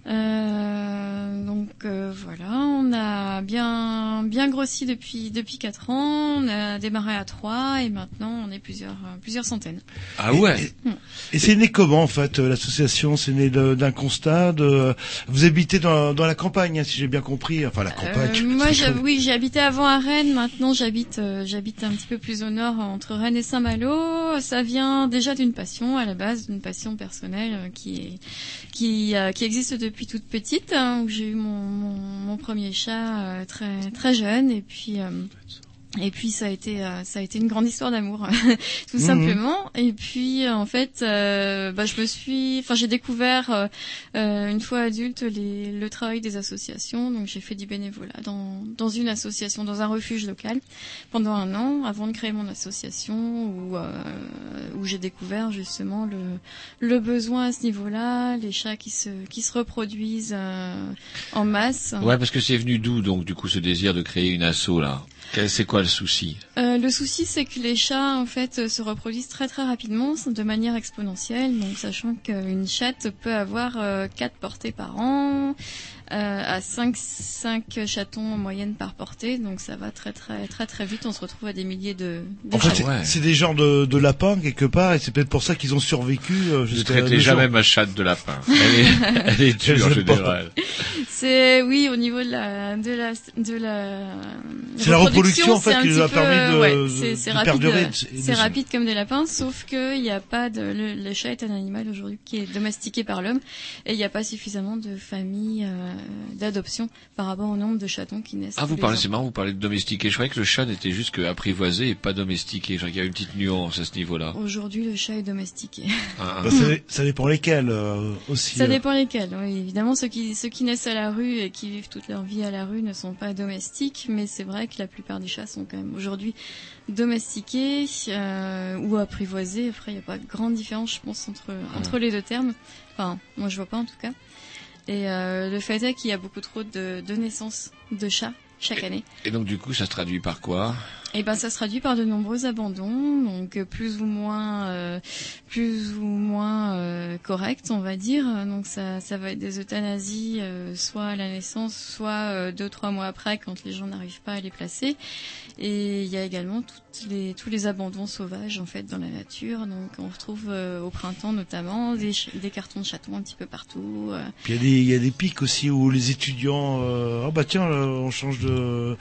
Euh, donc euh, voilà, on a bien bien grossi depuis depuis 4 ans, on a démarré à 3 et maintenant on est plusieurs euh, plusieurs centaines. Ah ouais. Et c'est né comment en fait l'association? C'est né d'un constat de vous habitez dans, dans la campagne, hein, si j'ai bien compris. Enfin la campagne. Euh, moi, j'ai- oui, j'ai habité avant à Rennes. Maintenant, j'habite, j'habite un petit peu plus au nord, entre Rennes et Saint-Malo. Ça vient déjà d'une passion à la base, d'une passion personnelle qui est, qui, qui existe depuis toute petite. hein, j'ai eu mon, mon, premier chat euh, très, très jeune, et puis. Et puis ça a été euh, ça a été une grande histoire d'amour tout Mhm. simplement. Et puis en fait euh, bah, je me suis enfin j'ai découvert euh, euh, une fois adulte les, le travail des associations. Donc j'ai fait du bénévolat dans dans une association dans un refuge local pendant un an avant de créer mon association où euh, où j'ai découvert justement le le besoin à ce niveau-là les chats qui se qui se reproduisent euh, en masse. Ouais, parce que c'est venu d'où donc du coup ce désir de créer une asso là? C'est quoi le souci Euh, le souci, c'est que les chats, en fait, euh, se reproduisent très très rapidement, de manière exponentielle. Donc, sachant qu'une chatte peut avoir euh, quatre portées par an, euh, à 5, 5 chatons en moyenne par portée. Donc, ça va très très très très vite. On se retrouve à des milliers de, de En fait, c'est- c'est des genres de, de lapins quelque part, et c'est peut-être pour ça qu'ils ont survécu. Euh, Je ne traitez jamais jours. ma chatte de lapin. Elle est, elle est Je dure en général. C'est oui au niveau de la de la de la. C'est la reproduction, en fait, c'est un qui nous petit a peu- permis de- ouais, de- c'est- c'est de rapide, perdurer euh, C'est rapide comme des lapins, sauf que il n'y a pas de le, le chat est un animal aujourd'hui qui est domestiqué par l'homme et il n'y a pas suffisamment de familles euh, d'adoption par rapport au nombre de chatons qui naissent. Ah, vous parlez, c'est marrant, vous parlez de domestiquer. Je croyais que le chat n'était juste que apprivoisé et pas domestiqué. Je crois qu'il y a une petite nuance à ce niveau-là. Aujourd'hui, le chat est domestiqué. Ah, Bah, ça, ça dépend lesquels euh, aussi. Ça euh. dépend lesquels. Oui, évidemment, ceux qui, ceux qui naissent à la rue et qui vivent toute leur vie à la rue ne sont pas domestiques, mais c'est vrai que la plupart des chats sont quand même aujourd'hui domestiqués euh, ou apprivoisés. Après, il n'y a pas de grande différence, je pense, entre, entre les deux termes. Enfin, moi, je vois pas en tout cas. Et euh, le fait est qu'il y a beaucoup trop de, de naissances de chats chaque année. Et donc, du coup, ça se traduit par quoi? Et ben ça se traduit par de nombreux abandons, donc plus ou moins, euh, plus ou moins euh, corrects, on va dire. Donc ça, ça va être des euthanasies, euh, soit à la naissance, soit euh, deux trois mois après, quand les gens n'arrivent pas à les placer. Et il y a également toutes les, tous les abandons sauvages en fait dans la nature. Donc on retrouve euh, au printemps notamment des, des cartons de chatons un petit peu partout. euh. Puis il y a des, il y a des pics aussi où les étudiants, ah bah tiens, on change de,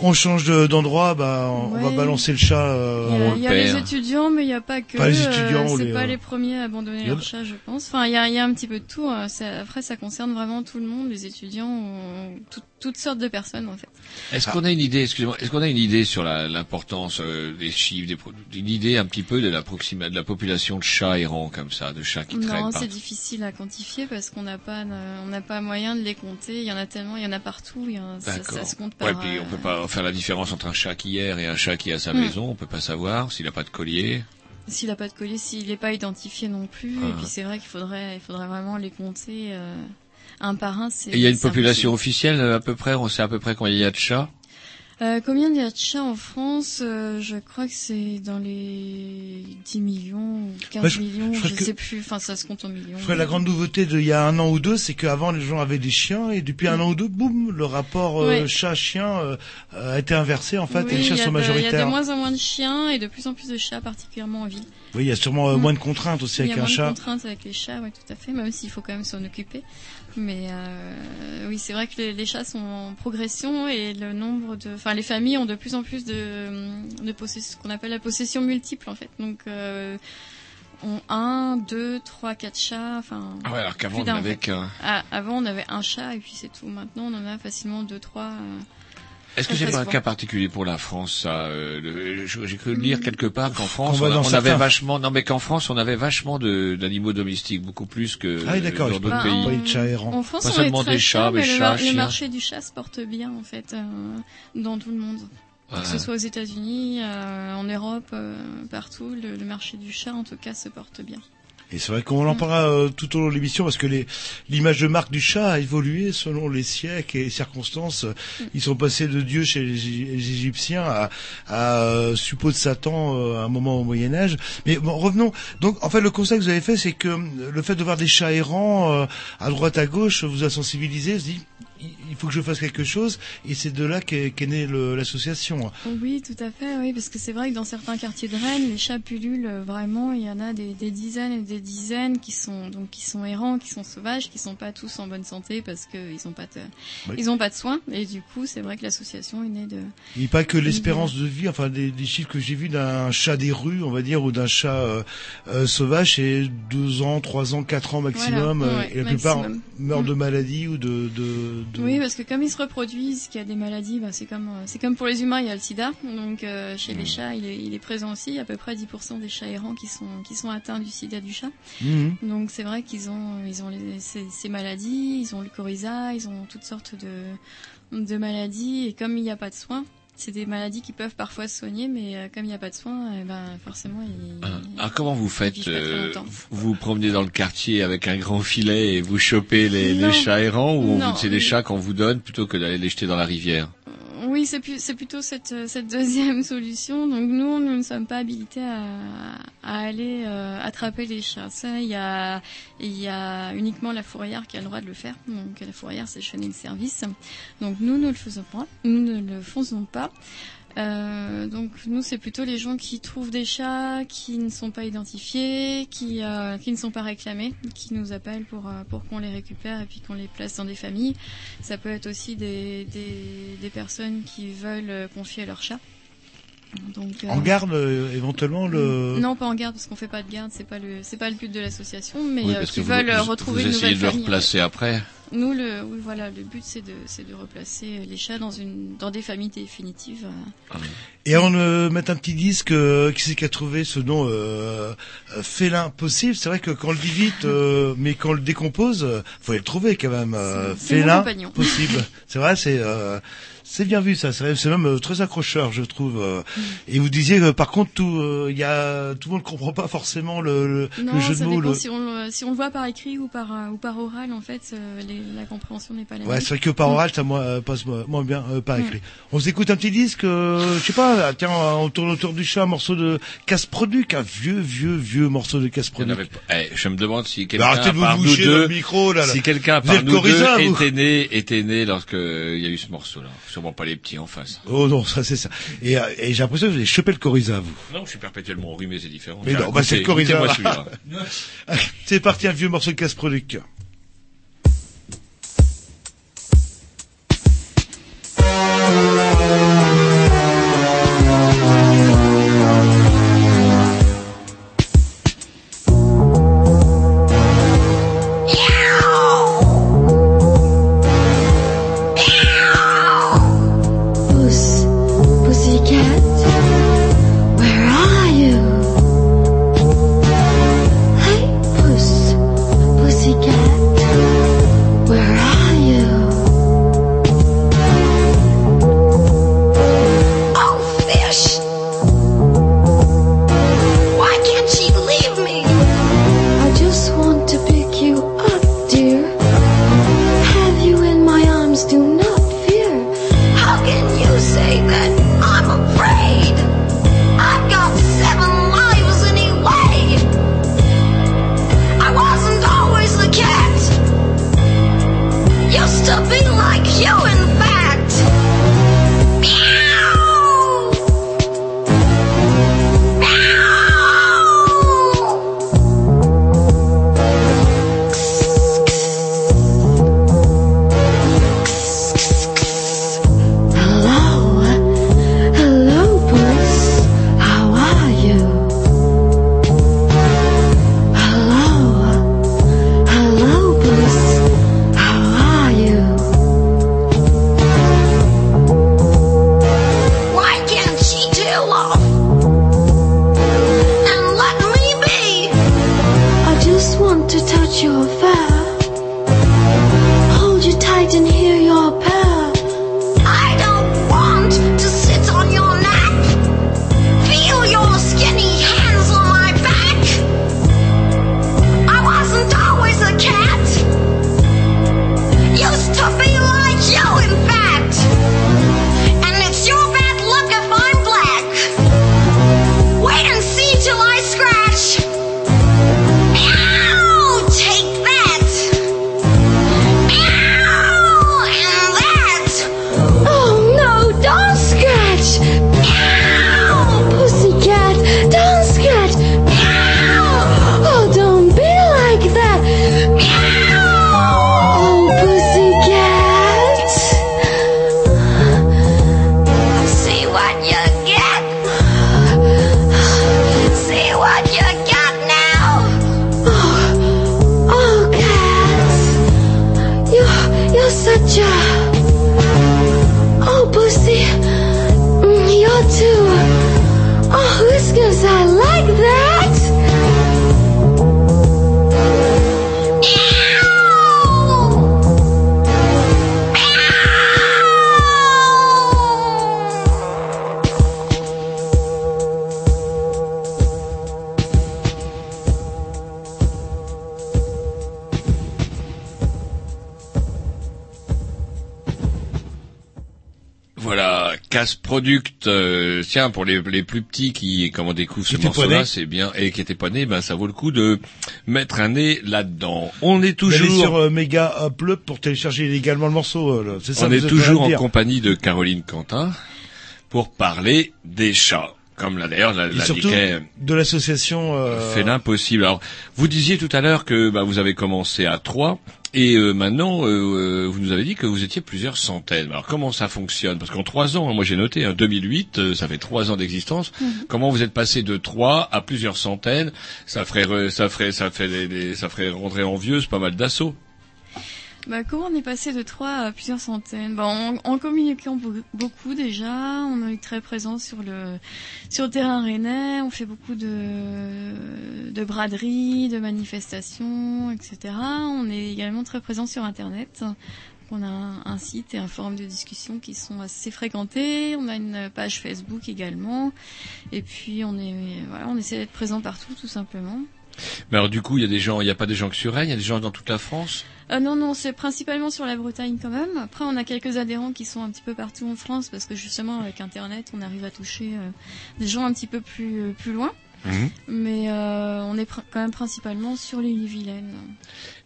on change de- d'endroit, on, va balancer le chat. euh, Il y a, on il le y a les étudiants, mais il n'y a pas que. Pas les euh, étudiants ou c'est pas euh, les premiers à abandonner a- leur chat, je pense. Enfin, il y a, il y a un petit peu de tout. hein. Ça- après, ça concerne vraiment tout le monde, les étudiants, ou tout- toutes sortes de personnes en fait. Est-ce qu'on a une idée, excusez-moi, est-ce qu'on a une idée sur l'importance euh, des chiffres, des une idée un petit peu de la de la population de chats errants comme ça, de chats qui traînent Non, c'est difficile à quantifier parce qu'on n'a pas, on n'a pas moyen de les compter. Il y en a tellement, il y en a partout. Il y en a- ça, ça se compte par. Ouais, puis on euh, peut pas faire la différence entre un chat qui et un chat qui est à sa Hmm. maison. On peut pas savoir s'il a pas de collier. S'il n'a pas de collier, s'il n'est pas identifié non plus. Ah. Et puis c'est vrai qu'il faudrait, il faudrait vraiment les compter euh, un par un. Et il y a une population impossible. officielle à peu près. On sait à peu près combien il y a de chats. Euh, combien il y a de chats en France Euh, Je crois que c'est dans les 10 millions ou 15 Ouais, je- millions, je je, sais plus. Enfin, ça se compte en millions. Je crois que la grande nouveauté d'il y a un an ou deux, c'est qu'avant les gens avaient des chiens et depuis un an ou deux, boum, le rapport euh, Ouais. chat-chien euh, a été inversé en fait Oui, et les a sont de- Il y a majoritaires. de moins en moins de chiens et de plus en plus de chats, particulièrement en ville. Oui, il y a sûrement Mm. moins de contraintes aussi Il y a avec un moins de chat. contraintes avec les chats, oui, tout à fait, même s'il faut quand même s'en occuper. Mais euh, oui, c'est vrai que les, les chats sont en progression et le nombre de, enfin, les familles ont de plus en plus de, de possession, ce qu'on appelle la possession multiple en fait. Donc, euh, ont un, deux, trois, quatre chats. Enfin, Ah ouais, alors qu'avant, on d'un, en fait. Ah, avant, on avait un chat et puis c'est tout. Maintenant, on en a facilement deux, trois. euh, Est-ce que c'est pas un cas particulier pour la France ça euh, J'ai cru lire quelque part qu'en France on, a- avait vachement non mais qu'en France on avait vachement d'animaux domestiques beaucoup plus que Ah dans d'autres Bah, pays. en- France, Pas on seulement des chats, mais mais le, chats, mar- le chiens. marché du chat se porte bien en fait euh, dans tout le monde. Ouais. Que ce soit aux États-Unis, euh, en Europe, euh, partout, le, le marché du chat en tout cas se porte bien. Et c'est vrai qu'on en parlera euh, tout au long de l'émission parce que les- l'image de marque du chat a évolué selon les siècles et les circonstances. Ils sont passés de Dieu chez les, les Égyptiens à, à euh, suppôt de Satan euh, à un moment au Moyen Âge. Mais bon, revenons. Donc, en fait, le constat que vous avez fait, c'est que euh, le fait de voir des chats errants euh, à droite à gauche vous a sensibilisé. Vous dit, il faut que je fasse quelque chose. Et c'est de là qu'est qu'est née le- l'association. Oui, tout à fait, oui, parce que c'est vrai que dans certains quartiers de Rennes, les chats pullulent euh, vraiment. Il y en a des, des dizaines et des dizaines qui sont donc qui sont errants, qui sont sauvages, qui sont pas tous en bonne santé parce que ils ont pas de, Oui. ils ont pas de soins. Et du coup, c'est vrai que l'association est née de. Il pas que l'espérance de vie, enfin des, des chiffres que j'ai vus d'un chat des rues, on va dire, ou d'un chat euh, euh, sauvage, c'est deux ans, trois ans, quatre ans maximum, Voilà, euh, ouais, et la plupart meurent de Mm. maladie ou de... de, de- Oui, parce que comme ils se reproduisent, qu'il y a des maladies, c'est comme euh, c'est comme pour les humains, il y a le sida. Donc euh, chez les chats, il est, il est présent aussi. Il y a à peu près 10% des chats errants qui sont qui sont atteints du sida du chat. Mhm. Donc c'est vrai qu'ils ont ils ont les, ces, ces maladies, ils ont le coryza, ils ont toutes sortes de de maladies et comme il n'y a pas de soins. C'est des maladies qui peuvent parfois se soigner, mais euh, comme il n'y a pas de soins, eh ben forcément ils. Ah, Alors comment vous faites euh, longtemps. Vous vous promenez dans le quartier avec un grand filet et vous chopez les, chats errants ou c'est des chats qu'on vous donne plutôt que d'aller les jeter dans la rivière? C'est plutôt cette, euh, deuxième solution. Donc nous, nous ne sommes pas habilités à, aller euh, attraper les chats. Il y a, uniquement la fourrière qui a le droit de le faire. Donc la fourrière, c'est de service. Donc nous, nous le faisons pas. Nous ne le faisons pas. Euh, donc nous, c'est plutôt les gens qui trouvent des chats qui ne sont pas identifiés, qui, euh, qui ne sont pas réclamés, qui nous appellent pour, euh, pour qu'on les récupère et puis qu'on les place dans des familles. Ça peut être aussi des, des, des personnes qui veulent euh, confier leur chat. Donc, euh, En garde, euh, éventuellement, le... Non, pas en garde parce qu'on fait pas de garde, c'est pas le c'est pas le but de l'association, mais Oui, euh, qui veulent vous- retrouver vous une essayez nouvelle de le famille. replacer après. Nous le oui voilà, le but c'est de c'est de replacer les chats dans une dans des familles définitives. euh. Et de mettre un petit disque, euh, qui c'est qui a trouvé ce nom euh, félin possible C'est vrai que quand on le dit vite, euh, mais quand on le décompose, faut le trouver quand même. Euh, félin possible. c'est vrai, c'est euh, c'est bien vu ça. C'est même euh, très accrocheur, je trouve. euh. Mm. Et vous disiez que par contre, tout euh, il y a tout le monde comprend pas forcément le, le, Non, le jeu de ça mots. dépend le- si on le si on le voit par écrit ou par ou par oral en fait, euh, les- la compréhension n'est pas la Ouais, même. c'est vrai que par oral, ça moi, euh, passe moins, bien euh, par Mm. écrit. On s'écoute un petit disque, euh, je sais pas, tiens, on tourne autour du chat, un morceau de casse-produc, un vieux, vieux, vieux morceau de avait pas- Eh, je me demande si Bah, quelqu'un arrêtez à de vous part nous deux, le micro, là, là. si quelqu'un êtes nous deux était né, était né lorsque il y a eu ce morceau-là. Sûrement pas les petits en face. Oh non, ça c'est ça. Et, euh, et j'ai l'impression que vous avez chopé le coryza, vous. Non, je suis perpétuellement enrhumé, c'est différent. Mais non, bah, c'est le coryza. c'est parti, un vieux morceau de casse-produc. Tiens, pour les, les plus petits qui, comme on découvre ce morceau-là, c'est bien, et qui étaient pas nés, ben ça vaut le coup de mettre un nez là-dedans. On est Allez toujours, sur euh, Mega Upload pour télécharger illégalement le morceau. euh, là. Ça. on est toujours en compagnie de Caroline Quentin pour parler des chats. Comme là d'ailleurs, l'a- surtout l'indiquait de l'association. euh, fait l'impossible. Alors, vous disiez tout à l'heure que bah, vous avez commencé à trois et euh, maintenant euh, euh, vous nous avez dit que vous étiez plusieurs centaines. Alors, comment ça fonctionne? Parce qu'en trois ans, hein, moi j'ai noté, hein, 2008, euh, ça fait trois ans d'existence. Comment vous êtes passé de trois à plusieurs centaines? Ça ferait, ça ferait, ça des- ça ferait rentrer envieuse pas mal d'assauts. Bah, comment on est passé de 3 à plusieurs centaines? Bah, en, en communiquant beau- beaucoup déjà, on est très présent sur le sur le terrain rennais, on fait beaucoup de de braderies, de manifestations, etc. On est également très présent sur Internet. On a un, un site et un forum de discussion qui sont assez fréquentés. On a une page Facebook également. Et puis on est voilà, on essaie d'être présent partout tout simplement. Mais alors du coup, il y a des gens, il n'y a pas des gens que sur Rennes, il y a des gens dans toute la France? Euh, non, non, c'est principalement sur la Bretagne quand même. Après, on a quelques adhérents qui sont un petit peu partout en France parce que justement, avec Internet, on arrive à toucher euh, des gens un petit peu plus, euh, plus loin. Mhm. Mais euh, on est quand même principalement sur les Vilaine.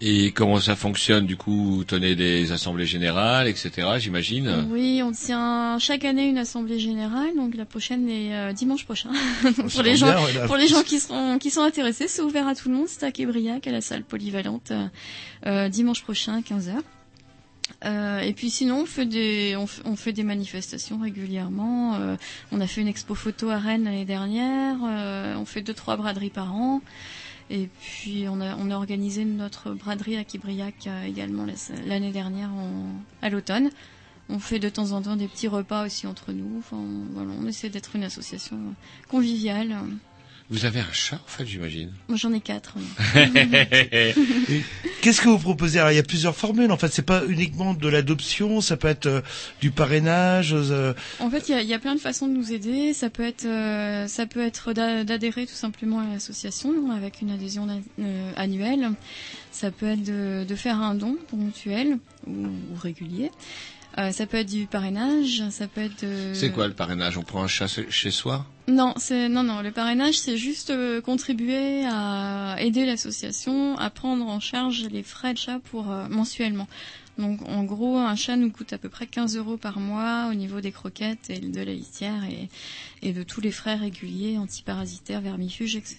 Et comment ça fonctionne Du coup, vous tenez des assemblées générales, etc. J'imagine? Oui, on tient chaque année une assemblée générale, donc la prochaine est euh, dimanche prochain. Ça pour les gens, bien, ouais, là. pour les gens qui sont qui sont intéressés, c'est ouvert à tout le monde. C'est à Québriac, à la salle polyvalente, euh, dimanche prochain à 15 h Euh, et puis sinon, on fait des, manifestations régulièrement. Euh, on a fait une expo photo à Rennes l'année dernière. Euh, on fait deux trois braderies par an. Et puis on a, organisé notre braderie à Quibriac également la- l'année dernière à l'automne. On fait de temps en temps des petits repas aussi entre nous. Enfin, voilà, on essaie d'être une association conviviale. Vous avez un chat, en fait, j'imagine. Moi j'en ai quatre. Qu'est-ce que vous proposez? Alors, Il y a plusieurs formules. En fait, c'est pas uniquement de l'adoption. Ça peut être euh, du parrainage. euh, En fait, il y a, il y a plein de façons de nous aider. Ça peut être, euh, ça peut être d'a- d'adhérer tout simplement à l'association avec une adhésion euh, annuelle. Ça peut être de, de faire un don ponctuel ou, ou régulier. Euh, ça peut être du parrainage. Ça peut être. de- C'est quoi le parrainage? On prend un chat chez soi? Non, c'est non non. Le parrainage, c'est juste euh, contribuer à aider l'association à prendre en charge les frais de chat pour euh, mensuellement. Donc en gros, un chat nous coûte à peu près 15 euros par mois au niveau des croquettes et de la litière et, et de tous les frais réguliers, antiparasitaires, vermifuges, etc.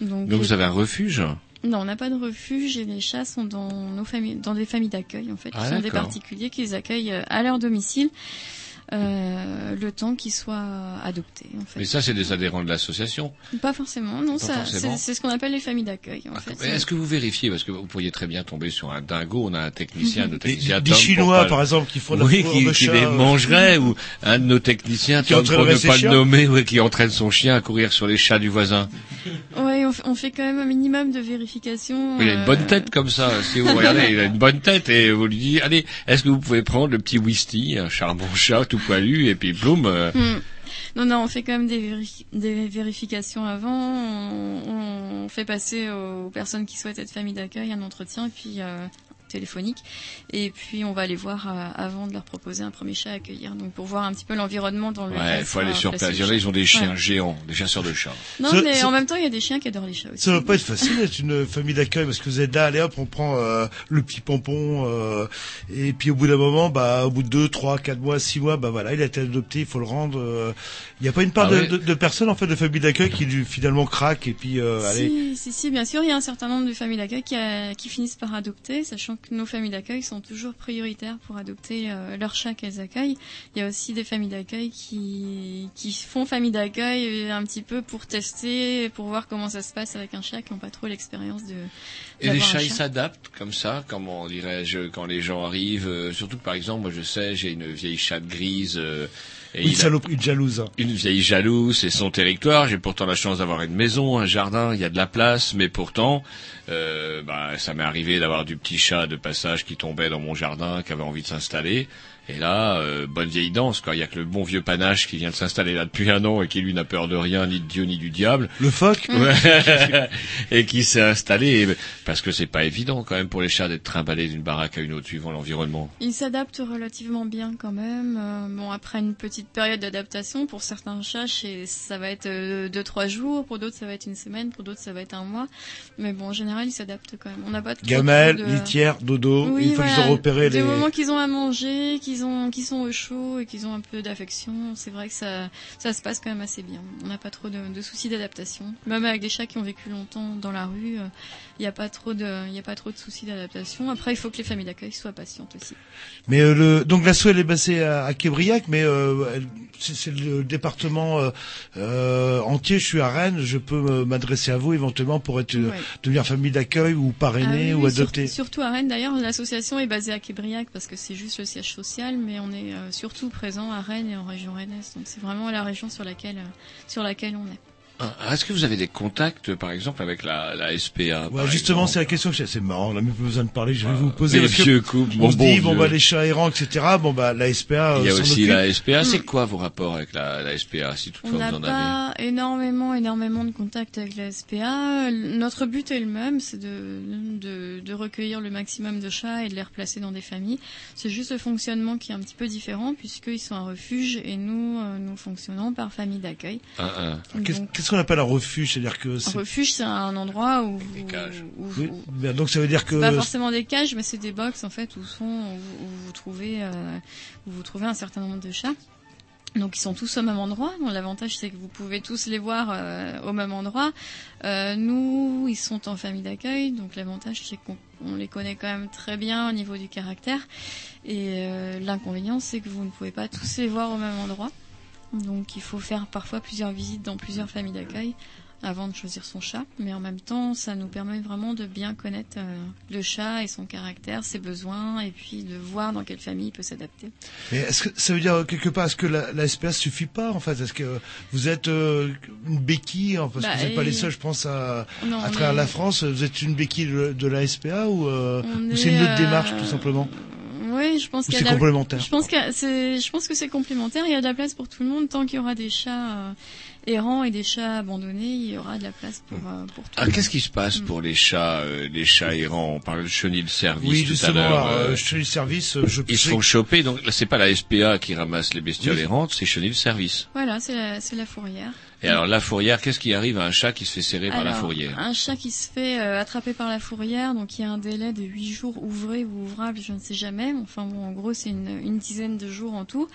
Donc, Donc vous avez un refuge? Non, on n'a pas de refuge et les chats sont dans nos familles, dans des familles d'accueil en fait. Ah, Ce sont des particuliers qui les accueillent euh, à leur domicile euh, le temps qu'ils soient adoptés en fait. Mais ça, c'est des adhérents de l'association. Pas forcément, non, Pas ça, forcément. c'est c'est ce qu'on appelle les familles d'accueil. En fait. Mais Est-ce que vous vérifiez Parce que vous pourriez très bien tomber sur un dingo. On a un technicien, de Des, technicien des pour Chinois, pas- par exemple, qui font la oui, qui, qui les euh, mangerait, ou un de nos techniciens, Qui Tom, pour ne pas le nommer, ouais, qui entraîne son chien à courir sur les chats du voisin. Ouais, on, fait- on fait quand même un minimum de vérification. Il a une euh, bonne tête comme ça. Si vous regardez, il a une bonne tête et vous lui dites, allez, est-ce que vous pouvez prendre le petit Wisty, un charmant chat tout poilu, et puis euh, hmm. Non, non, on fait quand même des, véri- des vérifications avant. On, on fait passer aux personnes qui souhaitent être famille d'accueil un entretien, puis euh, téléphonique, et puis on va les voir euh, avant de leur proposer un premier chat à accueillir. Donc pour voir un petit peu l'environnement dans lequel Ouais, il faut aller sur place. Il le y en a, ils ont des chiens Ouais. géants, des chasseurs de chats. Non, Ça- mais ça- en même temps, il y a des chiens qui adorent les chats aussi. Ça va pas être facile d'être une famille d'accueil parce que vous êtes là, allez hop, on prend euh, le petit pompon euh, et puis au bout d'un moment, bah au bout de deux, trois, quatre mois, six mois, bah voilà, il a été adopté, il faut le rendre. euh, Il n'y a pas une part Ah de, ouais. de, de personnes en fait de famille d'accueil qui lui, finalement craquent et puis euh, allez. Si, si, si, bien sûr, il y a un certain nombre de familles d'accueil qui, a- qui finissent par adopter, sachant que nos familles d'accueil sont toujours prioritaires pour adopter euh, leurs chats qu'elles accueillent. Il y a aussi des familles d'accueil qui, qui font famille d'accueil euh, un petit peu pour tester, pour voir comment ça se passe avec un chat qui n'ont pas trop l'expérience de. Et les chats, ils chat. s'adaptent comme ça, comment dirais-je, quand les gens arrivent. euh, surtout que par exemple, moi je sais, j'ai une vieille chatte grise. euh, et Une saloperie, jalouse. Une vieille jalouse, c'est son territoire. J'ai pourtant la chance d'avoir une maison, un jardin, il y a de la place, mais pourtant, euh, bah, ça m'est arrivé d'avoir du petit chat de passage qui tombait dans mon jardin, qui avait envie de s'installer. Et là, euh, bonne vieille danse, quoi. Il y a que le bon vieux panache qui vient de s'installer là depuis un an et qui lui n'a peur de rien, ni de Dieu ni du diable. Le phoque Ouais. et qui s'est installé parce que c'est pas évident quand même pour les chats d'être trimballés d'une baraque à une autre suivant l'environnement. Ils s'adaptent relativement bien quand même. Euh, bon, après une petite période d'adaptation, pour certains chats, ça va être euh, deux trois jours, pour d'autres ça va être une semaine, pour d'autres ça va être un mois. Mais bon, en général, ils s'adaptent quand même. On n'a pas trop, Gamelle, de... litière, dodo. Oui, une fois qu'ils voilà. ont repéré les. moment qu'ils ont à manger, qu'ils ont, qu'ils sont au chaud et qu'ils ont un peu d'affection, c'est vrai que ça, ça se passe quand même assez bien. On n'a pas trop de, de soucis d'adaptation. Même avec des chats qui ont vécu longtemps dans la rue, euh, il n'y a pas trop de, il a pas trop de soucis d'adaptation. Après, il faut que les familles d'accueil soient patientes aussi. Mais euh, le donc l'asso elle est basée à, à Québriac, mais euh, c'est le département euh, euh, entier. Je suis à Rennes, je peux m'adresser à vous éventuellement pour être euh, Ouais. devenir famille d'accueil ou parrainer Ah oui, ou sur- adopter. surtout à Rennes d'ailleurs, l'association est basée à Québriac parce que c'est juste le siège social, mais on est euh, surtout présent à Rennes et en région rennaise. Donc c'est vraiment la région sur laquelle, euh, sur laquelle on est. Ah, Est-ce que vous avez des contacts, par exemple, avec la, la SPA Ouais, justement, c'est la question. que j'ai- C'est marrant, on n'a même pas besoin de parler. Je vais vous poser. les vieux couples, on bon, se bon dit bon bah les chats errants, etc. Bon bah la SPA. Il y a euh, aussi occupe. la SPA. C'est quoi vos rapports avec la, la SPA, si On toutefois n'a vous en avez pas énormément, énormément de contacts avec la SPA. Notre but est le même, c'est de, de, de recueillir le maximum de chats et de les replacer dans des familles. C'est juste le fonctionnement qui est un petit peu différent puisqu'ils sont un refuge et nous, euh, nous fonctionnons par famille d'accueil. Un, un. Qu'est-ce Donc, qu'est-ce qu'on appelle un refuge C'est-à-dire que un refuge, c'est un endroit où, Oui, vous- mais donc ça veut dire que. pas forcément des cages, mais c'est des box en fait où sont où, où vous trouvez euh, où vous trouvez un certain nombre de chats. Donc ils sont tous au même endroit. Bon, L'avantage c'est que vous pouvez tous les voir euh, au même endroit. Euh, nous, ils sont en famille d'accueil, donc l'avantage c'est qu'on on les connaît quand même très bien au niveau du caractère. Et euh, l'inconvénient c'est que vous ne pouvez pas tous les voir au même endroit. Donc il faut faire parfois plusieurs visites dans plusieurs familles d'accueil avant de choisir son chat. Mais en même temps, ça nous permet vraiment de bien connaître euh, le chat et son caractère, ses besoins, et puis de voir dans quelle famille il peut s'adapter. Mais est-ce que ça veut dire euh, quelque part est-ce que la, la SPA suffit pas en fait? Est-ce que vous êtes euh, une béquille hein, parce Bah, que vous n'êtes pas les seuls, je pense à, Non, à on travers est- la France. Vous êtes une béquille de, de la SPA ou, ou c'est est, une autre démarche tout simplement? Oui, je pense qu'il y a c'est de la- complémentaire Je pense que c'est, je pense que c'est complémentaire. Il y a de la place pour tout le monde tant qu'il y aura des chats euh, errants et des chats abandonnés. Il y aura de la place pour euh, pour tout. Ah, qu'est-ce qui se passe pour les chats, euh, les chats errants? On parlait de chenilles service Oui, tout à l'heure. euh, euh, chez les services, euh, je ils se font que- choper, donc là c'est pas la SPA qui ramasse les bestioles Oui. errantes, c'est chenilles service. Voilà, c'est la, c'est la fourrière. Et alors la fourrière, qu'est-ce qui arrive à un chat qui se fait serrer par la fourrière? Un chat qui se fait euh, attraper par la fourrière, donc il y a un délai de 8 jours ouvrés ou ouvrables, je ne sais jamais. Enfin bon, en gros, c'est une, une dizaine de jours en tout,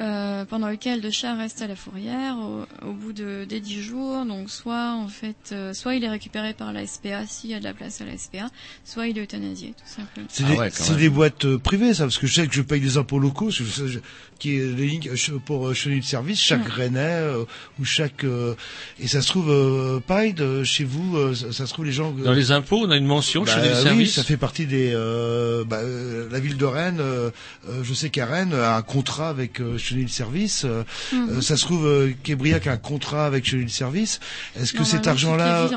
euh, pendant lequel le chat reste à la fourrière. Au, au bout de, des 10 jours, donc soit en fait, euh, soit il est récupéré par la SPA s'il y a de la place à la SPA, soit il est euthanasié, tout simplement. C'est des, c'est des boîtes euh, privées, ça, parce que je sais que je paye des impôts locaux, je sais- je- qui est les lignes euh, pour euh, chenille de service, chaque Ouais. Rennais euh, ou chaque euh, et ça se trouve euh, pareil de, chez vous, euh, ça, ça se trouve les gens. euh, Dans les impôts, on a une mention bah, chenilles oui, service. ça fait partie des. Euh, bah, euh, la ville de Rennes, euh, euh, je sais qu'à Rennes a un contrat avec Chenille Service. euh, Mhm. euh, ça se trouve euh, qu'Ebriac a un contrat avec Chenille Service. Est-ce que cet argent-là, euh,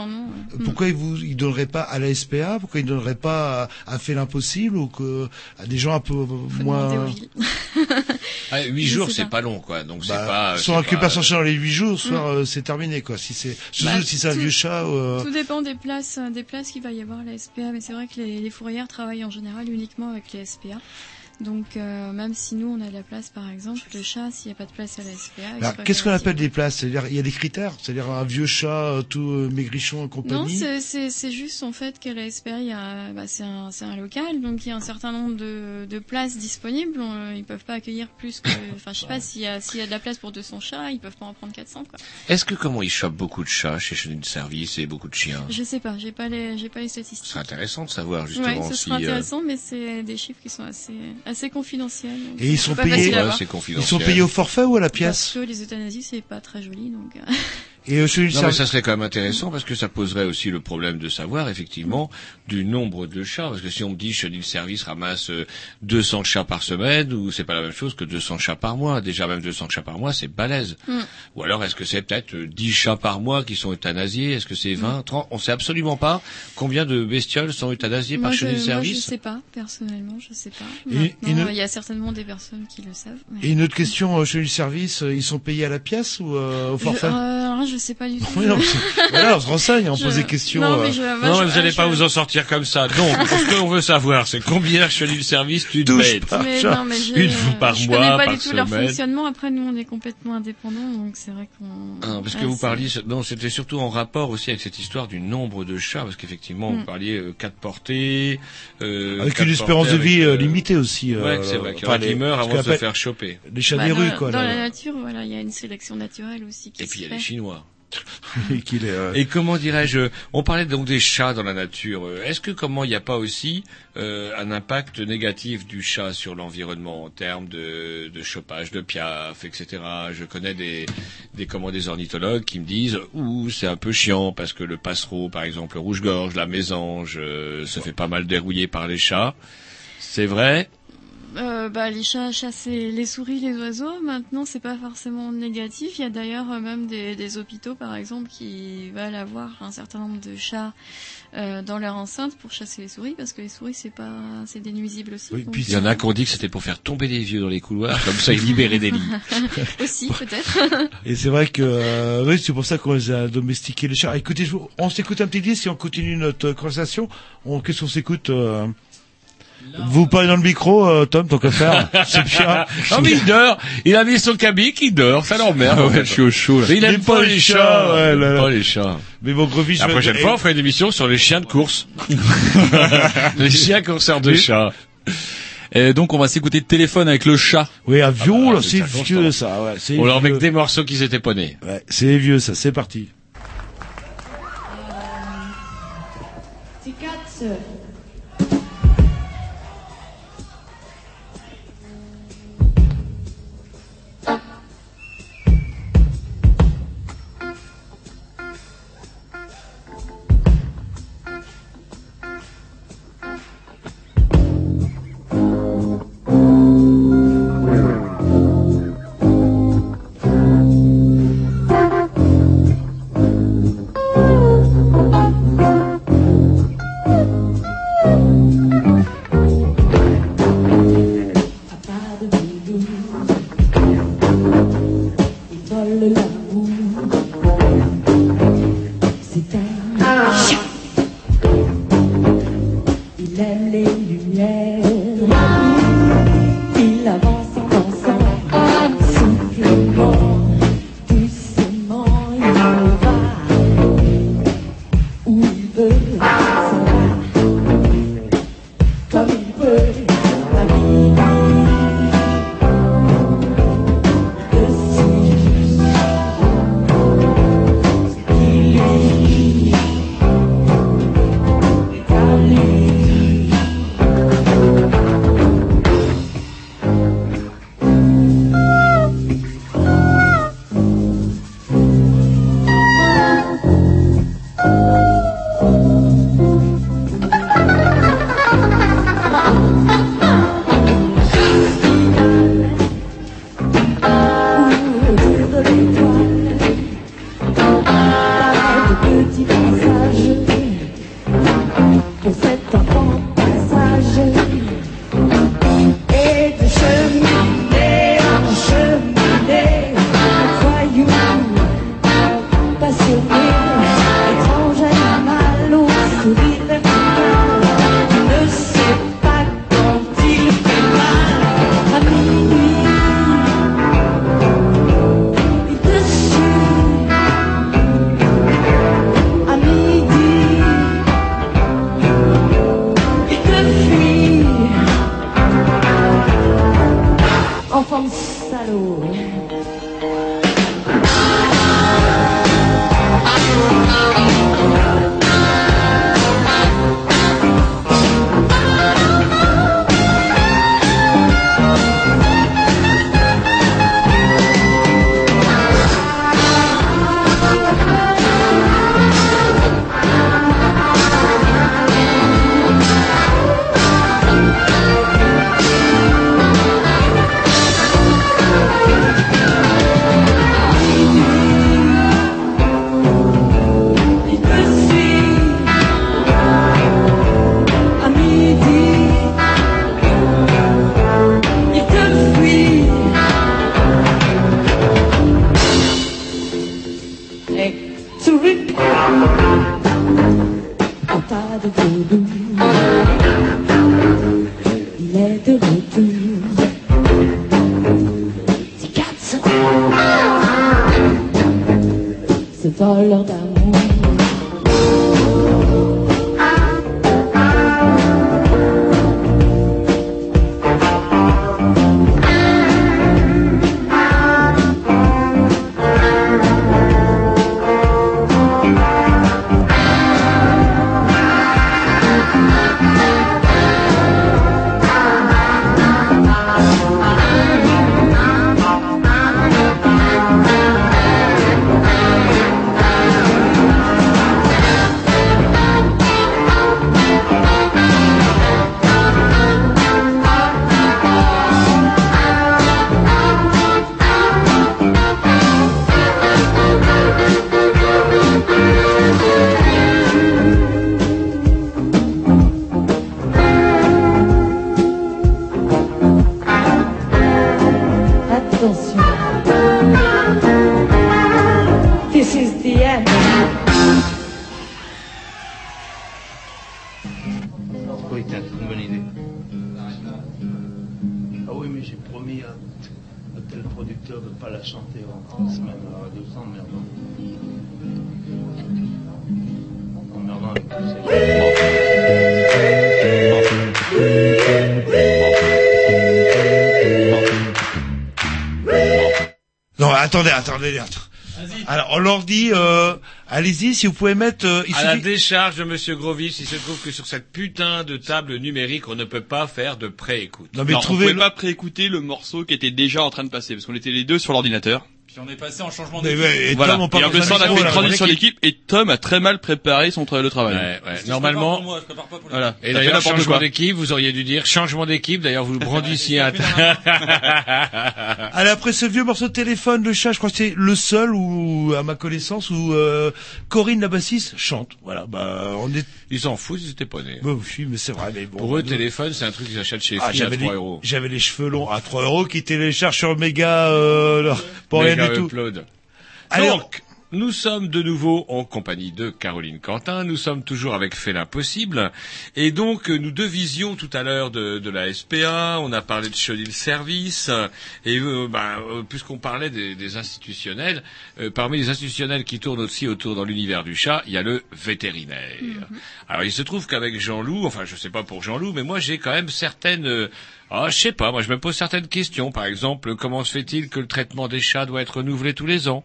pourquoi il vous il donnerait pas à la SPA Pourquoi il donnerait pas à, à fait l'impossible ou que à des gens un peu moins aux villes. Ah, huit Je jours, sais c'est pas. pas long, quoi. Donc c'est bah, pas. soit c'est pas- occupation sur les huit jours, soit euh, c'est terminé quoi. Si c'est Bah, si c'est un vieux chat. euh, Tout dépend des places, des places qu'il va y avoir à la SPA, mais c'est vrai que les, les fourrières travaillent en général uniquement avec les SPA. Donc euh, même si nous on a de la place par exemple, le chat s'il n'y a pas de place à la SPA, sera qu'est-ce qu'on appelle des places? C'est-à-dire, il y a des critères? C'est-à-dire un vieux chat euh, tout euh, maigrichon et Non, compagnie. c'est- c'est c'est juste en fait qu'à la SPA, il y a, bah, c'est un, c'est un local, donc il y a un certain nombre de, de places disponibles. On- ils peuvent pas accueillir plus que, enfin je sais pas s'il y a s'il y a de la place pour 200 chats, ils peuvent pas en prendre 400 quoi. Est-ce que comment ils chopent beaucoup de chats chez chenilles service et beaucoup de chiens? Je sais pas, j'ai pas les j'ai pas les statistiques. Ce serait intéressant de savoir justement Ouais, ce si. euh, intéressant, mais c'est des chiffres qui sont assez, assez confidentiels. donc Et ils sont payés. Ouais, Ils confidentiel. sont payés au forfait ou à la Parce pièce que les euthanasies, c'est pas très joli, donc. euh, Et euh, Non, mais service- ça serait quand même intéressant parce que ça poserait aussi le problème de savoir effectivement du nombre de chats. Parce que si on me dit Chenil Service ramasse euh, 200 chats par semaine, ou c'est pas la même chose que 200 chats par mois. Déjà même 200 chats par mois, c'est balèze. Mm. Ou alors est-ce que c'est peut-être euh, 10 chats par mois qui sont euthanasiés? Est-ce que c'est 20, 30 On sait absolument pas combien de bestioles sont euthanasiées Moi, par Chenil moi, je Service. sais pas, personnellement, je sais pas. Et- Maintenant, et ne- il y a certainement des personnes qui le savent. mais- Et une autre question, euh, chez le service, euh, ils sont payés à la pièce ou euh, au Je, forfait? euh, alors là, je sais pas du tout. Oui, non, mais c'est- voilà, on se renseigne, on Je- pose des questions. Non, euh. mais je, Non, je- mais vous n'allez je- pas vous en sortir comme ça. Non, ce qu'on veut savoir, c'est combien Chenil Service tu te Touche bêtes. pas. Mais chat. non, mais je, Une fois par je mois, connais pas par du tout leur fonctionnement. Après, nous, on est complètement indépendants, donc c'est vrai qu'on. Ah, parce que vous parliez, non, c'était surtout en rapport aussi avec cette histoire du nombre de chats, parce qu'effectivement, Mm. vous parliez euh, quatre portées, euh, Avec quatre une espérance de vie euh, euh, limitée aussi. Ouais, euh, c'est vrai qu'il y en a qui meurent avant de se faire choper. Les chats Bah, des dans, rues, quoi. dans la nature, voilà, il y a une sélection naturelle aussi qui Et puis il y a les Chinois. Et qu'il est, euh, Et comment dirais-je On parlait donc des chats dans la nature. Est-ce que comment il n'y a pas aussi euh, un impact négatif du chat sur l'environnement en termes de, de chopage de piaf, etc. Je connais des des comment des ornithologues qui me disent ouh c'est un peu chiant parce que le passereau par exemple le rouge-gorge, la mésange euh, se fait pas mal dérouiller par les chats. C'est vrai Euh, bah, les chats chassent les, les souris, les oiseaux. Maintenant, c'est pas forcément négatif. Il y a d'ailleurs euh, même des, des hôpitaux, par exemple, qui veulent avoir un certain nombre de chats euh, dans leur enceinte pour chasser les souris, parce que les souris, c'est pas, c'est des nuisibles aussi. Oui, donc- puis Il y en a qui ont dit que c'était pour faire tomber les vieux dans les couloirs, comme ça ils libéraient des lits. aussi, peut-être. Et c'est vrai que euh, oui, c'est pour ça qu'on les a domestiqués les chats. Écoutez, je vous- on s'écoute un petit disque si on continue notre conversation. On, qu'est-ce qu'on s'écoute euh, Vous parlez dans le micro, euh, Tom, tant qu'à faire. c'est bien. Ah mais il dort Il a mis son cabic, il dort, ça l'emmerde. Ah ouais, je suis au chaud là. Mais il aime pas les chats, ouais, il aime pas les chats. Mais bon, Grevy, je La prochaine fois, on fera une émission sur les chiens de course. les chiens concerts de Oui. chats. Et donc on va s'écouter de téléphone avec le chat. Oui, vieux, Ah bah, là, c'est vieux, ça. Ouais, On leur met vieux. que des morceaux qui étaient pas nés. Ouais, c'est vieux, ça. C'est parti. Il dit, euh, allez-y, si vous pouvez mettre... euh, il À la décharge de Monsieur Grovis, il se trouve que sur cette putain de table numérique, on ne peut pas faire de pré-écoute. Non, mais Non, on pouvait pas préécouter le morceau qui était déjà en train de passer parce qu'on était les deux sur l'ordinateur. Puis on est passé en changement d'équipe. ouais, et voilà. Tom, on parle et a fait une transition d'équipe et Tom a très mal préparé son tra- le travail. Ouais, ouais. Normalement, pour moi, je prépare pas pour les Voilà. et d'ailleurs, changement d'équipe, vous auriez dû dire changement d'équipe, d'ailleurs, vous brandissiez un... Allez, après ce vieux morceau de téléphone, le chat, je crois que c'est le seul où, à ma connaissance, où euh, Corinne la bassiste chante. Voilà, bah, on est... Ils s'en foutent, ils étaient pas nés. Bah, oui, mais c'est vrai, mais bon. Pour eux, téléphone, c'est un truc qu'ils achètent chez Ah, Free à j'avais 3 les, euros. j'avais les cheveux longs à 3 euros qui téléchargent sur Mega, euh, pour rien Mega du tout. Upload. Allez, Donc, nous sommes de nouveau en compagnie de Caroline Quentin. Nous sommes toujours avec Fait l'impossible. Et donc, nous devisions tout à l'heure de, de la SPA. On a parlé de Chenil Service. Et euh, bah, euh, puisqu'on parlait des, des institutionnels, euh, parmi les institutionnels qui tournent aussi autour dans l'univers du chat, il y a le vétérinaire. Alors, il se trouve qu'avec Jean-Loup, enfin, je sais pas pour Jean-Loup, mais moi, j'ai quand même certaines... euh, ah, je sais pas, moi je me pose certaines questions. Par exemple, comment se fait-il que le traitement des chats doit être renouvelé tous les ans?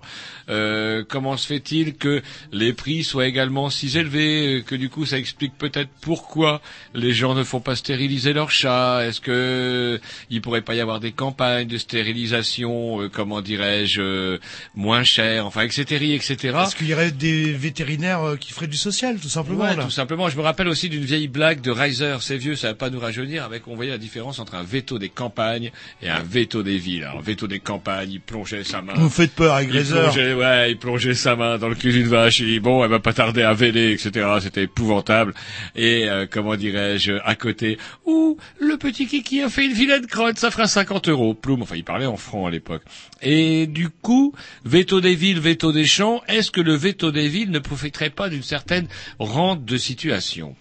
Euh, Comment se fait-il que les prix soient également si élevés? Euh, Que du coup, ça explique peut-être pourquoi les gens ne font pas stériliser leurs chats? Est-ce que il pourrait pas y avoir des campagnes de stérilisation, euh, comment dirais-je, euh, moins chères, enfin, etc., etc. Est-ce qu'il y aurait des vétérinaires euh, qui feraient du social, tout simplement, Ouais, là tout simplement. Je me rappelle aussi d'une vieille blague de Reiser, c'est vieux, ça va pas nous rajeunir, avec on voyait la différence entre un veto des campagnes et un veto des villes. Alors, veto des campagnes, il plongeait sa main. Vous faites peur avec Il ouais, il plongeait sa main dans le cul d'une vache. Il dit bon, elle va pas tarder à véler, etc. C'était épouvantable. Et euh, comment dirais-je, à côté, ouh, le petit kiki a fait une vilaine crotte, ça fera 50 euros. Ploum. Enfin, il parlait en francs à l'époque. Et du coup, veto des villes, veto des champs. Est-ce que le veto des villes ne profiterait pas d'une certaine rente de situation?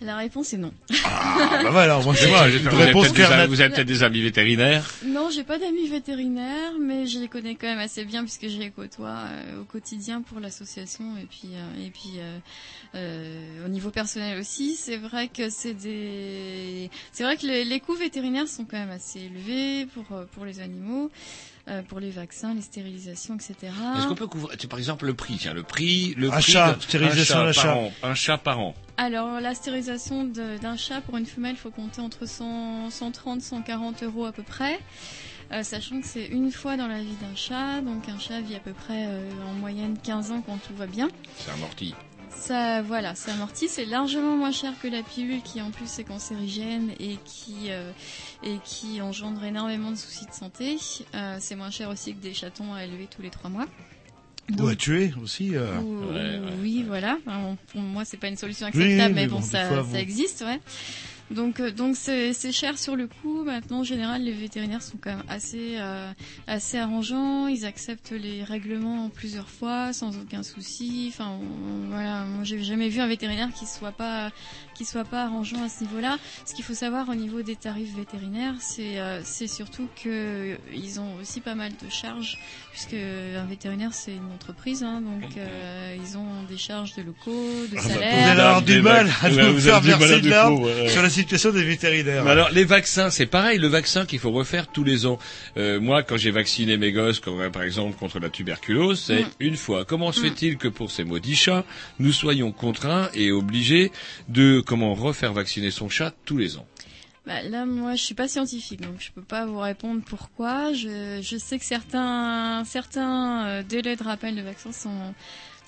La réponse est non. Ah, bah voilà, moi, j'ai- une vous réponse avez peut-être des amis vétérinaires. Non, j'ai pas d'amis vétérinaires, mais je les connais quand même assez bien puisque je les côtoie euh, au quotidien pour l'association et puis euh, et puis euh, euh, au niveau personnel aussi. C'est vrai que c'est des, c'est vrai que les, les coûts vétérinaires sont quand même assez élevés pour euh, pour les animaux, euh, pour les vaccins, les stérilisations, etc. Est-ce qu'on peut couvrir, tu par exemple, le prix, tiens, le prix, le Un prix chat, stérilisation un chat par an, un chat par an. Alors, la stérilisation de- d'un chat pour une femelle, il faut compter entre 100, 130 140 euros à peu près. Euh, sachant que c'est une fois dans la vie d'un chat, donc un chat vit à peu près euh, en moyenne 15 ans quand tout va bien. C'est amorti. Ça, voilà, c'est amorti, c'est largement moins cher que la pilule qui en plus est cancérigène et qui euh, et qui engendre énormément de soucis de santé. Euh, c'est moins cher aussi que des chatons à élever tous les trois mois. Ou à tuer aussi. euh. Ou- Oui, voilà. Enfin, bon, pour moi, c'est pas une solution Oui, acceptable, mais mais bon, ça, fois, ça vous- existe, ouais. Donc, euh, donc c'est c'est cher sur le coup. Maintenant, en général, les vétérinaires sont quand même assez, euh, assez arrangeants. Ils acceptent les règlements plusieurs fois sans aucun souci. Enfin, on- voilà, moi j'ai jamais vu un vétérinaire qui soit pas, qui soit pas arrangeant à ce niveau-là. Ce qu'il faut savoir au niveau des tarifs vétérinaires, c'est, euh, c'est surtout que ils ont aussi pas mal de charges puisque un vétérinaire c'est une entreprise, hein, donc euh, ils ont des charges de locaux, de Ah bah, salaires. vous allez avoir du mal à nous faire verser de l'arbre ouais. sur la situation des vétérinaires. Mais alors les vaccins, c'est pareil, le vaccin qu'il faut refaire tous les ans. Euh, moi, quand j'ai vacciné mes gosses, comme, par exemple contre la tuberculose, c'est Mm. une fois. Comment se Mm. fait-il que pour ces maudits chats, nous soyons contraints et obligés de comment refaire vacciner son chat tous les ans? Bah, là, moi, je suis pas scientifique, donc je peux pas vous répondre pourquoi. Je, je sais que certains, certains euh, délais de rappel de vaccins sont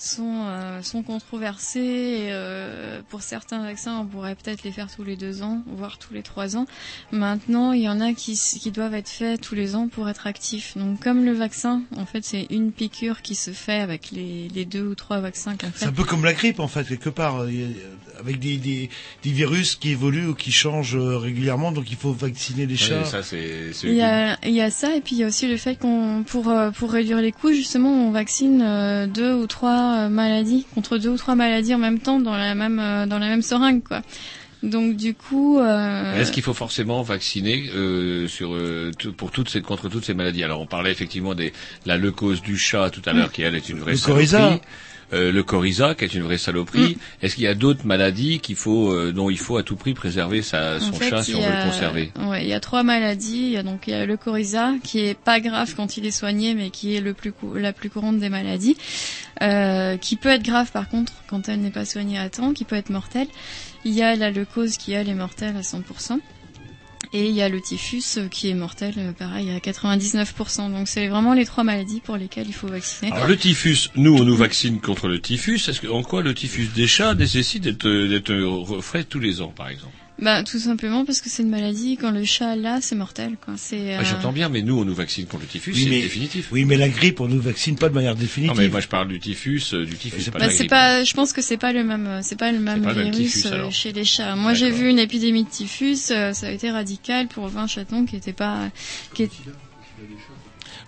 sont euh, sont controversés. Et, euh, pour certains vaccins, on pourrait peut-être les faire tous les deux ans, voire tous les trois ans. Maintenant, il y en a qui qui doivent être faits tous les ans pour être actifs. Donc, comme le vaccin, en fait, c'est une piqûre qui se fait avec les les deux ou trois vaccins qu'on fait. C'est un peu comme la grippe en fait quelque part, avec des, des, des virus qui évoluent ou qui changent euh, régulièrement, donc il faut vacciner les chats. Ouais, ça, c'est, c'est- Il y a, il y a ça et puis il y a aussi le fait qu'on pour euh, pour réduire les coûts justement on vaccine euh, deux ou trois maladies contre deux ou trois maladies en même temps dans la même dans la même seringue quoi. Donc du coup euh, Est-ce qu'il faut forcément vacciner euh, sur euh, pour toutes ces contre toutes ces maladies? Alors on parlait effectivement des la leucose du chat tout à l'heure qui elle est une vraie Le. Euh, le coryza qui est une vraie saloperie. Est-ce qu'il y a d'autres maladies qu'il faut euh, dont il faut à tout prix préserver sa, son en fait, chat si on veut a- le conserver Ouais, il y a trois maladies. Il y a donc il y a le coryza qui est pas grave quand il est soigné, mais qui est le plus la plus courante des maladies, euh, qui peut être grave par contre quand elle n'est pas soignée à temps, qui peut être mortelle. Il y a la leucose qui elle est mortelle à 100%. Et il y a le typhus qui est mortel, euh, pareil, à 99%. Donc c'est vraiment les trois maladies pour lesquelles il faut vacciner. Alors le typhus, nous on nous vaccine contre le typhus. Est-ce que en quoi le typhus des chats nécessite d'être d'être refait tous les ans par exemple? Bah tout simplement parce que c'est une maladie. Quand le chat l'a, c'est mortel. Quoi. C'est. Ah, euh, J'entends bien, mais nous on nous vaccine contre le typhus, Oui, c'est mais- définitif. Oui, mais la grippe, on nous vaccine pas de manière définitive. Non mais moi je parle du typhus, euh, du typhus, pas Bah, la c'est grippe. pas, je pense que c'est pas le même, euh, c'est pas le même pas le même virus typhus, euh, chez les chats. Moi, j'ai vu une épidémie de typhus, euh, ça a été radical pour 20 chatons qui étaient pas, qui étaient-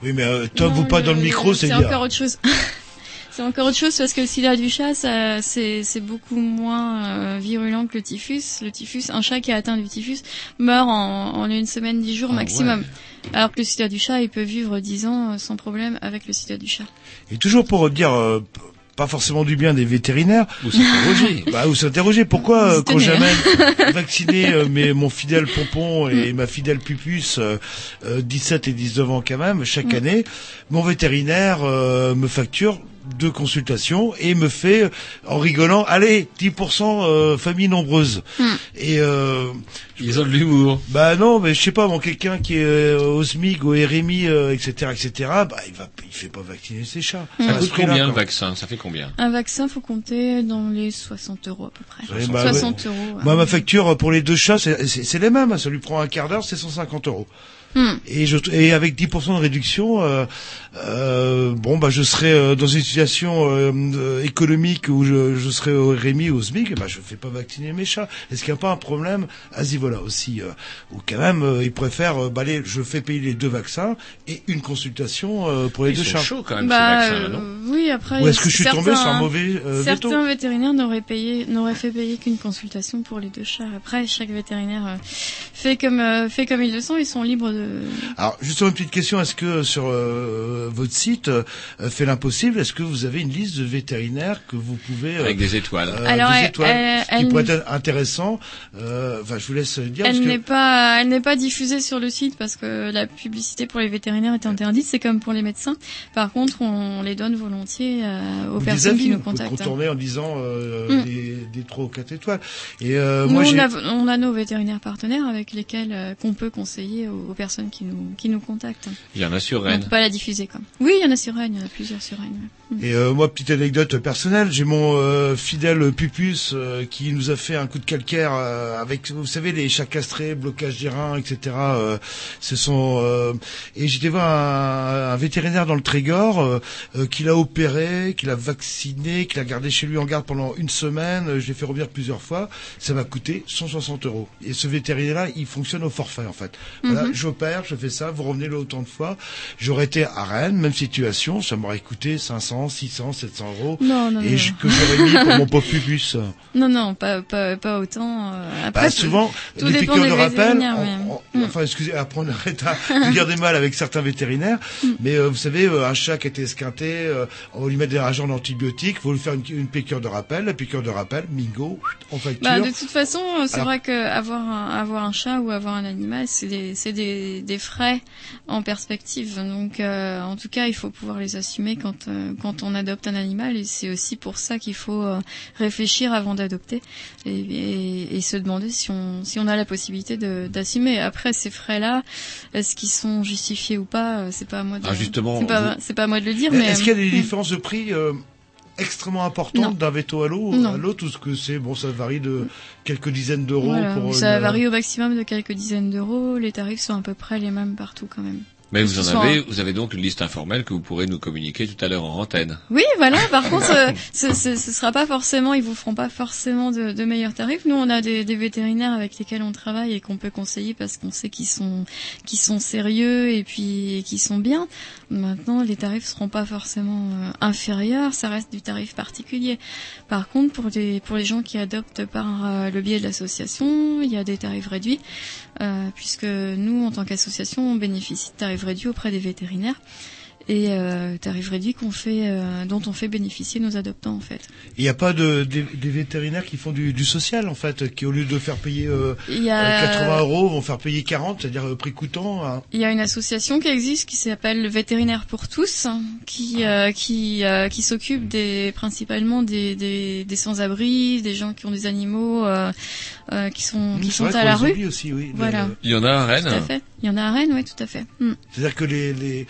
Oui, mais euh, top Non, ou pas dans le micro, c'est C'est bien. encore autre chose. c'est encore autre chose parce que le sida du chat, ça, c'est, c'est beaucoup moins euh, virulent que le typhus. Le typhus, un chat qui a atteint du typhus meurt en, en une semaine, dix jours Ah, maximum. ouais. Alors que le sida du chat, il peut vivre 10 ans euh, sans problème avec le sida du chat. Et toujours pour dire euh, pas forcément du bien des vétérinaires. Ou s'interroger. bah, ou s'interroger. Pourquoi euh, quand j'amène vacciner euh, mes, mon fidèle pompon et ma fidèle pupus, euh, euh, 17 et 19 ans quand même, chaque Mm. année, mon vétérinaire euh, me facture deux consultations et me fait, euh, en rigolant, allez, 10% euh, famille nombreuse. Mm. Et euh, Ils ont de l'humour. bah non, mais je sais pas, bon, quelqu'un qui est euh, au SMIC, au RMI, euh, etc., etc., bah il va, il fait pas vacciner ses chats. Mm. Ça coûte combien le vaccin? Ça fait combien? Un vaccin, faut compter dans les 60 euros à peu près. Bah, 60 ouais. euros. ouais. Moi, ma facture pour les deux chats, c'est- c'est c'est les mêmes. hein. Ça lui prend un quart d'heure, c'est 150 euros. Hmm. Et, je, et avec 10% de réduction, euh, euh, bon, bah, je serai euh, dans une situation euh, euh, économique où je, je serai au RMI, au SMIC, et bah, je fais pas vacciner mes chats. Est-ce qu'il n'y a pas un problème à ce niveau-là aussi euh, Ou quand même, euh, ils préfèrent, euh, bah, allez, je fais payer les deux vaccins et une consultation euh, pour les Ils deux sont chats. chauds quand même Bah, ces vaccins, non? euh, oui, après. Ou est-ce que je suis certains- tombé sur un mauvais euh, veto? Certains vétérinaires n'auraient payé, n'auraient fait payer qu'une consultation pour les deux chats. Après, chaque vétérinaire euh, fait comme euh, fait comme ils le sont. Ils sont libres de. Alors, justement, une petite question. Est-ce que sur euh, votre site, euh, fait l'impossible, est-ce que vous avez une liste de vétérinaires que vous pouvez... euh, Avec des étoiles. euh, Alors, des elle- étoiles, elle- ce qui elle- pourrait être intéressant. Euh, Enfin, je vous laisse dire. Elle que... n'est pas, elle n'est pas diffusée sur le site parce que la publicité pour les vétérinaires est interdite. C'est comme pour les médecins. Par contre, on les donne volontiers euh, aux des personnes avis, qui nous vous contactent. contourner en disant euh, Mm. des, des 3 ou 4 étoiles. Et euh, Nous, moi, on a, on a nos vétérinaires partenaires avec lesquels euh, qu'on peut conseiller aux, aux personnes personnes qui nous qui nous contactent. Il y en a sur On Rennes. peut pas la diffuser quoi. Oui, il y en a sur Rennes, il y en a plusieurs sur Rennes. Mm. Et euh, moi, petite anecdote personnelle, j'ai mon euh, fidèle Pupus euh, qui nous a fait un coup de calcaire euh, avec, vous savez, les chats castrés, blocage des reins, etc. Euh, ce sont euh, et j'étais voir un, un vétérinaire dans le Trégor qui l'a opéré, qui l'a vacciné, qui l'a gardé chez lui en garde pendant une semaine. Je l'ai fait revenir plusieurs fois. Ça m'a coûté 160 euros. Et ce vétérinaire-là, il fonctionne au forfait en fait. Voilà, Mhm. j'opère, je fais ça, vous revenez là autant de fois. J'aurais été à Rennes, même situation, ça m'aurait coûté 500, 600, 700 euros. Non, non, et non. je- que j'aurais mis pour mon pauvre. Non, non, pas, pas, pas autant. euh, Après, Bah, souvent, tout les piqûres des de rappel, on- enfin, excusez, après on arrête à dire des mal avec certains vétérinaires, mais euh, vous savez, euh, un chat qui était esquinté, euh, on va lui mettre des agents d'antibiotiques, faut lui faire une, une piqûre de rappel, la piqûre de rappel, mingo, on facture. Bah, de toute façon, c'est Alors- vrai que avoir un, avoir un chat ou avoir un animal, c'est des, c'est des, des frais en perspective. Donc, euh, en tout cas, il faut pouvoir les assumer quand, euh, quand on adopte un animal. Et c'est aussi pour ça qu'il faut euh, réfléchir avant d'adopter et, et, et se demander si on, si on a la possibilité d'assumer. Après, ces frais-là, est-ce qu'ils sont justifiés ou pas C'est pas à moi de, Ah, justement, c'est pas, vous- c'est pas à moi de le dire. Mais Est-ce qu'il y a des différences de prix extrêmement importantes Non. d'un veto à l'eau Non. à l'autre ou ce que c'est bon ça varie de quelques dizaines d'euros Voilà, pour ça une- varie au maximum de quelques dizaines d'euros. Les tarifs sont à peu près les mêmes partout quand même. Mais vous en avez, vous avez donc une liste informelle que vous pourrez nous communiquer tout à l'heure en antenne. Oui, voilà. Par contre, euh, ce, ce, ce sera pas forcément, ils vous feront pas forcément de, de meilleurs tarifs. Nous, on a des, des vétérinaires avec lesquels on travaille et qu'on peut conseiller parce qu'on sait qu'ils sont, qu'ils sont sérieux et puis qu'ils sont bien. Maintenant, les tarifs seront pas forcément euh, inférieurs. Ça reste du tarif particulier. Par contre, pour les pour les gens qui adoptent par euh, le biais de l'association, il y a des tarifs réduits puisque nous, en tant qu'association, on bénéficie de tarifs auprès des vétérinaires et euh, tarifs réduits qu'on fait, euh, dont on fait bénéficier nos adoptants en fait. Il n'y a pas de des, des vétérinaires qui font du, du social en fait, qui au lieu de faire payer euh, Il y a- euh, 80 euros vont faire payer 40, c'est-à-dire euh, prix coûtant. hein. Il y a une association qui existe qui s'appelle Vétérinaire pour tous, qui euh, qui euh, qui s'occupe des principalement des des, des sans-abri, des gens qui ont des animaux euh, euh, qui sont qui sont vrai à qu'on la les rue. aussi, oui. Voilà. Il y en a à Rennes. Tout à fait. Il y en a à Rennes, oui, tout à fait. Mm. C'est-à-dire que les, les,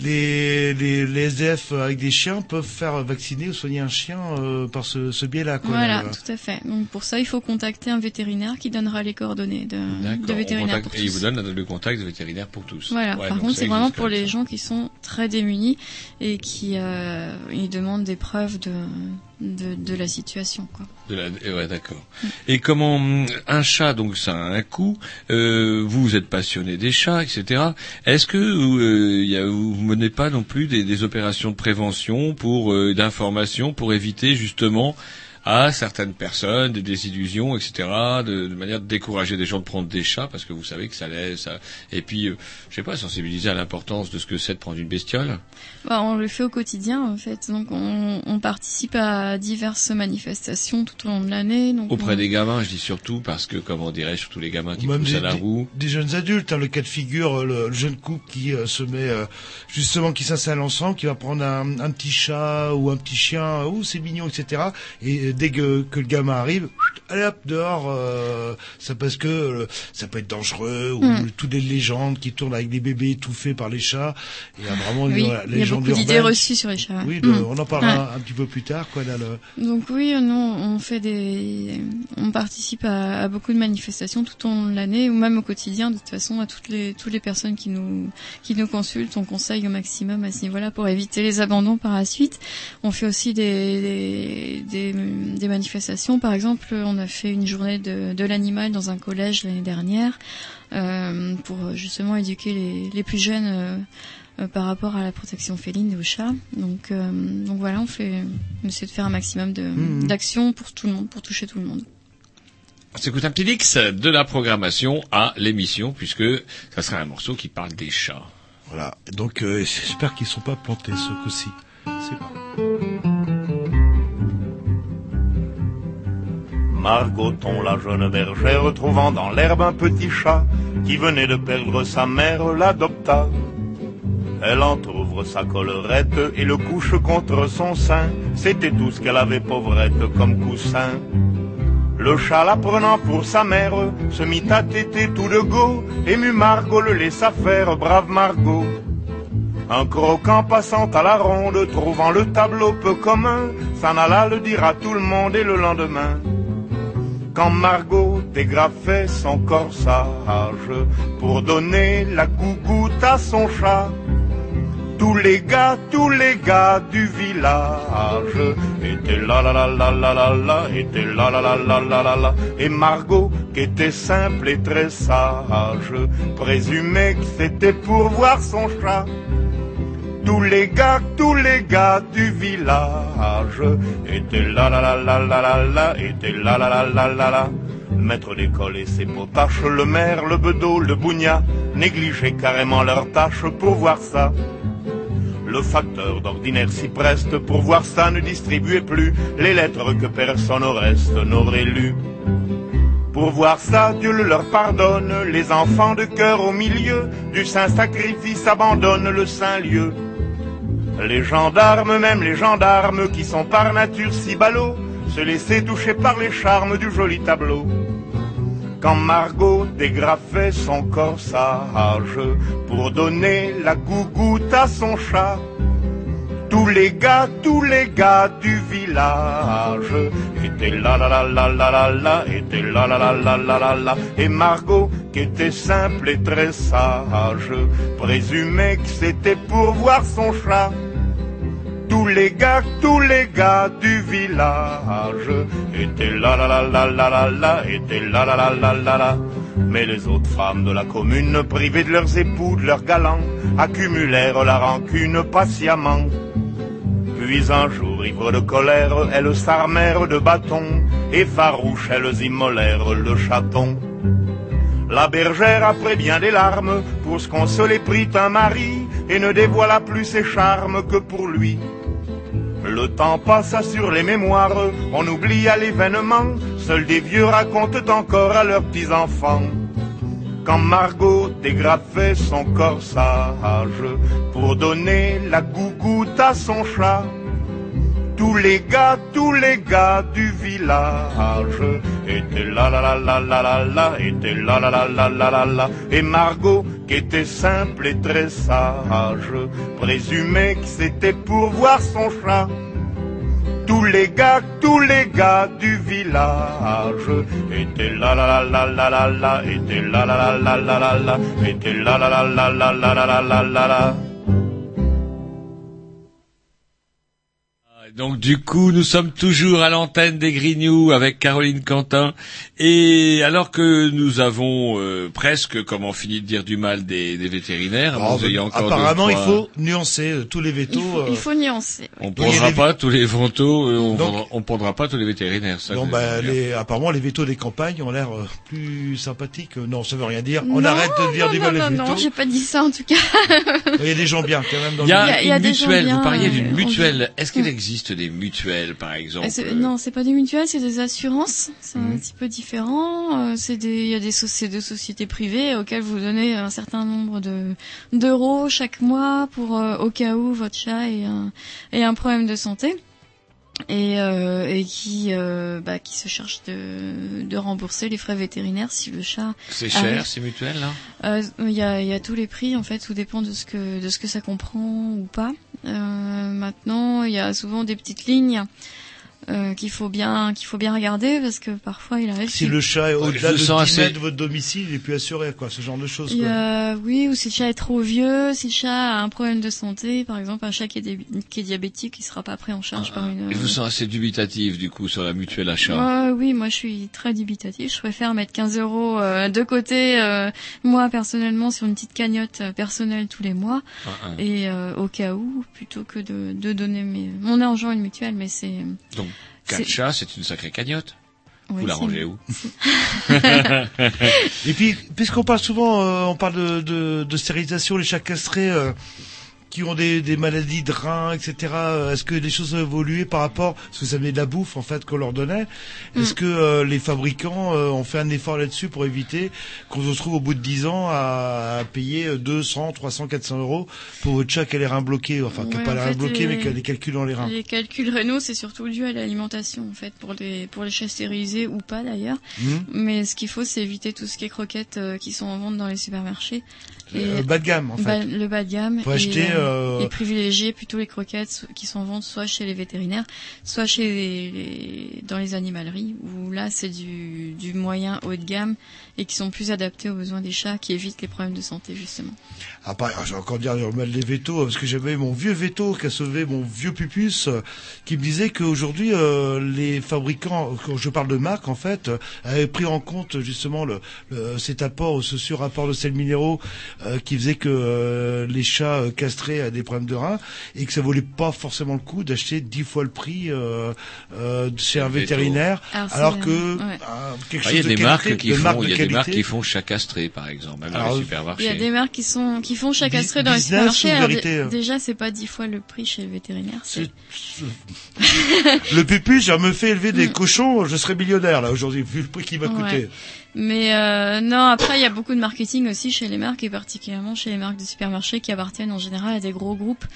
les, les, les SDF avec des chiens peuvent faire vacciner ou soigner un chien euh, par ce, ce biais-là. quoi. Voilà, tout à fait. Donc pour ça, il faut contacter un vétérinaire qui donnera les coordonnées de, de vétérinaire contacte- pour et il vous donne le contact de vétérinaire pour tous. Voilà. Ouais, Par contre, c'est vraiment pour les ça. gens qui sont très démunis et qui euh, ils demandent des preuves de, de de la situation, quoi. De la- eh ouais, d'accord. Et comment hum, un chat, donc ça a un coût. euh, vous, êtes passionné des chats, etc. Est-ce que euh, y a, vous menez pas non plus des, des opérations de prévention pour euh, d'information pour éviter justement à certaines personnes des désillusions, etc. De, de manière de décourager des gens de prendre des chats parce que vous savez que ça laisse. Ça... Et puis, euh, je sais pas, sensibiliser à l'importance de ce que c'est de prendre une bestiole. Bah, on le fait au quotidien en fait. Donc on, on participe à diverses manifestations tout au long de l'année. Donc Auprès on- des gamins, je dis surtout parce que, comment dirais-je, surtout les gamins qui poussent des, à la des- roue. des jeunes adultes, hein, le cas de figure, euh, le, le jeune couple qui euh, se met euh, justement, qui s'installe ensemble, qui va prendre un, un petit chat ou un petit chien, ou c'est mignon, etc. Et dès que, le gamin arrive, allez hop dehors, euh, ça parce que euh, ça peut être dangereux ou Mm. toutes les légendes qui tournent avec des bébés étouffés par les chats. Il y a vraiment Oui, voilà, il y a légendes beaucoup d'idées reçues sur les chats. Oui, de- Mm. on en parlera Ouais. un, un petit peu plus tard, quoi. Là, le... Donc oui, nous on fait des, on participe à, à beaucoup de manifestations tout au long de l'année ou même au quotidien. De toute façon, à toutes les toutes les personnes qui nous qui nous consultent, on conseille au maximum à ce niveau-là pour éviter les abandons par la suite. On fait aussi des des, des, des manifestations. Par exemple, on a fait une journée de, de l'animal dans un collège l'année dernière euh, pour justement éduquer les, les plus jeunes. euh, euh, par rapport à la protection féline et aux chats. Donc, euh, donc voilà, on fait, on essaie de faire un maximum de Mhm. d'actions pour tout le monde, pour toucher tout le monde. On s'écoute un petit X de la programmation à l'émission, puisque ça sera un morceau qui parle des chats. Voilà. Donc euh, j'espère qu'ils sont pas plantés ce coup-ci. C'est pas. Margoton, la jeune bergère, trouvant dans l'herbe un petit chat qui venait de perdre sa mère, l'adopta. Elle entr'ouvre sa collerette et le couche contre son sein. C'était tout ce qu'elle avait pauvrette comme coussin. Le chat la prenant pour sa mère se mit à téter tout de go, ému Margot le laissa faire, brave Margot. Un croquant passant à la ronde, trouvant le tableau peu commun, s'en alla le dire à tout le monde et le lendemain. Quand Margot dégrafait son corsage pour donner la gougoute à son chat, tous les gars, tous les gars du village étaient là là là là là là là, étaient là là là là là là là, et Margot, qui était simple et très sage, présumait que c'était pour voir son chat. Tous les gars, tous les gars du village étaient là là là là là là là, étaient là là là là là là. Le maître d'école et ses potaches, le maire, le bedeau, le bougna, négligeaient carrément leurs tâches pour voir ça. Le facteur d'ordinaire s'y preste pour voir ça ne distribuait plus les lettres que personne au reste n'aurait lues. Pour voir ça, Dieu le leur pardonne, les enfants de cœur au milieu du saint sacrifice abandonnent le saint lieu. Les gendarmes, même les gendarmes qui sont par nature si ballots, se laissaient toucher par les charmes du joli tableau. Quand Margot dégrafait son corsage pour donner la gougoute à son chat, tous les gars, tous les gars du village étaient là là là là là là là, étaient là là là là là là là, et Margot, qui était simple et très sage, présumait que c'était pour voir son chat. Tous les gars, tous les gars du village étaient là là là là là là là, étaient là là là là là là. Mais les autres femmes de la commune, privées de leurs époux, de leurs galants, accumulèrent la rancune patiemment. Puis un jour, ivres de colère, elles s'armèrent de bâtons, et farouches, elles immolèrent le chaton. La bergère, après bien des larmes, pour se consoler, prit un mari, et ne dévoila plus ses charmes que pour lui. Le temps passa sur les mémoires, on oublia l'événement, seuls des vieux racontent encore à leurs petits-enfants. Quand Margot dégrafait son corsage pour donner la gougoute à son chat, tous les gars, tous les gars du village étaient là là là là là là là, étaient là là là là là là là, et Margot, qui était simple et très sage, présumait que c'était pour voir son chat. Tous les gars, tous les gars du village étaient là là là là là là là, étaient là là là là là là là, étaient là là là là là là là là là là Donc du coup, nous sommes toujours à l'antenne des Grignoux avec Caroline Quentin. Et alors que nous avons euh, presque, comment fini de dire du mal des, des vétérinaires, Ah, vous deux, apparemment, il faut nuancer euh, tous les vétos. Il faut, euh, il faut nuancer. On prendra pas tous les vétos, euh, on, Donc- prendra, on prendra pas tous les vétérinaires. Ça, Non, bah, les, apparemment, les vétos des campagnes ont l'air euh, plus sympathiques. Non, ça veut rien dire. On Non, arrête de dire non, du non, mal non, des non, vétos. j'ai pas dit ça en tout cas. Il y a des gens bien, quand même, dans Il y a, Il y a- il y a une des gens mutuelle, bien, vous parliez d'une on mutuelle. Est-ce qu'il existe des mutuelles, par exemple Euh, c'est- Non, c'est pas des mutuelles, c'est des assurances. C'est un Mhm. petit peu différent. Euh, c'est des, il y a des, so- c'est des sociétés privées auxquelles vous donnez un certain nombre de d'euros chaque mois pour euh, au cas où votre chat ait un, ait un problème de santé. Et, euh, et qui euh, bah, qui se charge de, de rembourser les frais vétérinaires si le chat C'est cher, arrive. ces mutuelles, là? Euh, Il y, a, il y a tous les prix en fait, tout dépend de ce que de ce que ça comprend ou pas. Euh, maintenant, il y a souvent des petites lignes euh, qu'il faut bien qu'il faut bien regarder parce que parfois il arrive. Si le chat est au-delà je de 10 sens assez- mètres de votre domicile, il est plus assuré, quoi, ce genre de choses. Quoi. a- oui, ou si le chat est trop vieux, si le chat a un problème de santé, par exemple un chat qui est, dé- qui est diabétique, il sera pas pris en charge par une. Je vous sens assez dubitatif, du coup, sur la mutuelle achat. Ouais, oui, moi je suis très dubitatif. Je préfère mettre 15 euros euh, de côté, euh, moi personnellement, sur une petite cagnotte euh, personnelle tous les mois, Ah, ah. et euh, au cas où, plutôt que de, de donner mes, mon argent à une mutuelle. Mais c'est Donc, quatre c'est- chats, c'est une sacrée cagnotte. Ouais, vous la rangez où Et puis, puisqu'on parle souvent, euh, on parle de, de, de stérilisation, les chats castrés, euh, qui ont des, des maladies de reins, etc. euh, Est-ce que les choses ont évolué par rapport, parce que ça venait de la bouffe en fait qu'on leur donnait? Est-ce Mm. que euh, les fabricants euh, ont fait un effort là-dessus pour éviter qu'on se retrouve au bout de 10 ans à, à payer 200, 300, 400 euros pour votre chat qui a les reins bloqués, enfin qui n'a pas les reins bloqués mais qui a des calculs dans les reins. Les calculs rénaux, c'est surtout dû à l'alimentation, en fait, pour les, pour les chats stérilisés ou pas d'ailleurs. Mhm. Mais ce qu'il faut, c'est éviter tout ce qui est croquettes euh, qui sont en vente dans les supermarchés. Euh, bas de gamme, en fait. Le bas de gamme. Faut et, acheter, euh, et privilégier plutôt les croquettes qui sont en vente soit chez les vétérinaires, soit chez les, les- dans les animaleries, où là, c'est du, du moyen haut de gamme et qui sont plus adaptés aux besoins des chats, qui évitent les problèmes de santé, justement. Ah, pas, je vais encore dire le mal des vétos, parce que j'avais mon vieux veto qui a sauvé mon vieux pupus, euh, qui me disait qu'aujourd'hui, euh, les fabricants, quand je parle de marque, en fait, euh, avaient pris en compte justement le, le- cet apport, ce surapport de sels minéraux, euh, qui faisait que euh, les chats euh, castrés avaient des problèmes de reins, et que ça valait pas forcément le coup d'acheter dix fois le prix euh, euh, chez un vétérinaire, Alors, que ouais. euh, quelque Ah, chose il y a de des qualité, marques qui de font, marque de il y a des marques qualité. qui font chat castré, par exemple, dans Alors, les Il y supermarchés. a des marques qui sont qui font chaque astré dans les supermarchés. Alors, vérité, euh déjà, c'est pas dix fois le prix chez le vétérinaire. C'est Le pupus, je me fait élever des cochons, je serais millionnaire là aujourd'hui, vu le prix qu'il m'a Ouais. coûté. Mais euh, non, après il y a beaucoup de marketing aussi chez les marques et particulièrement chez les marques de supermarchés qui appartiennent en général à des gros groupes,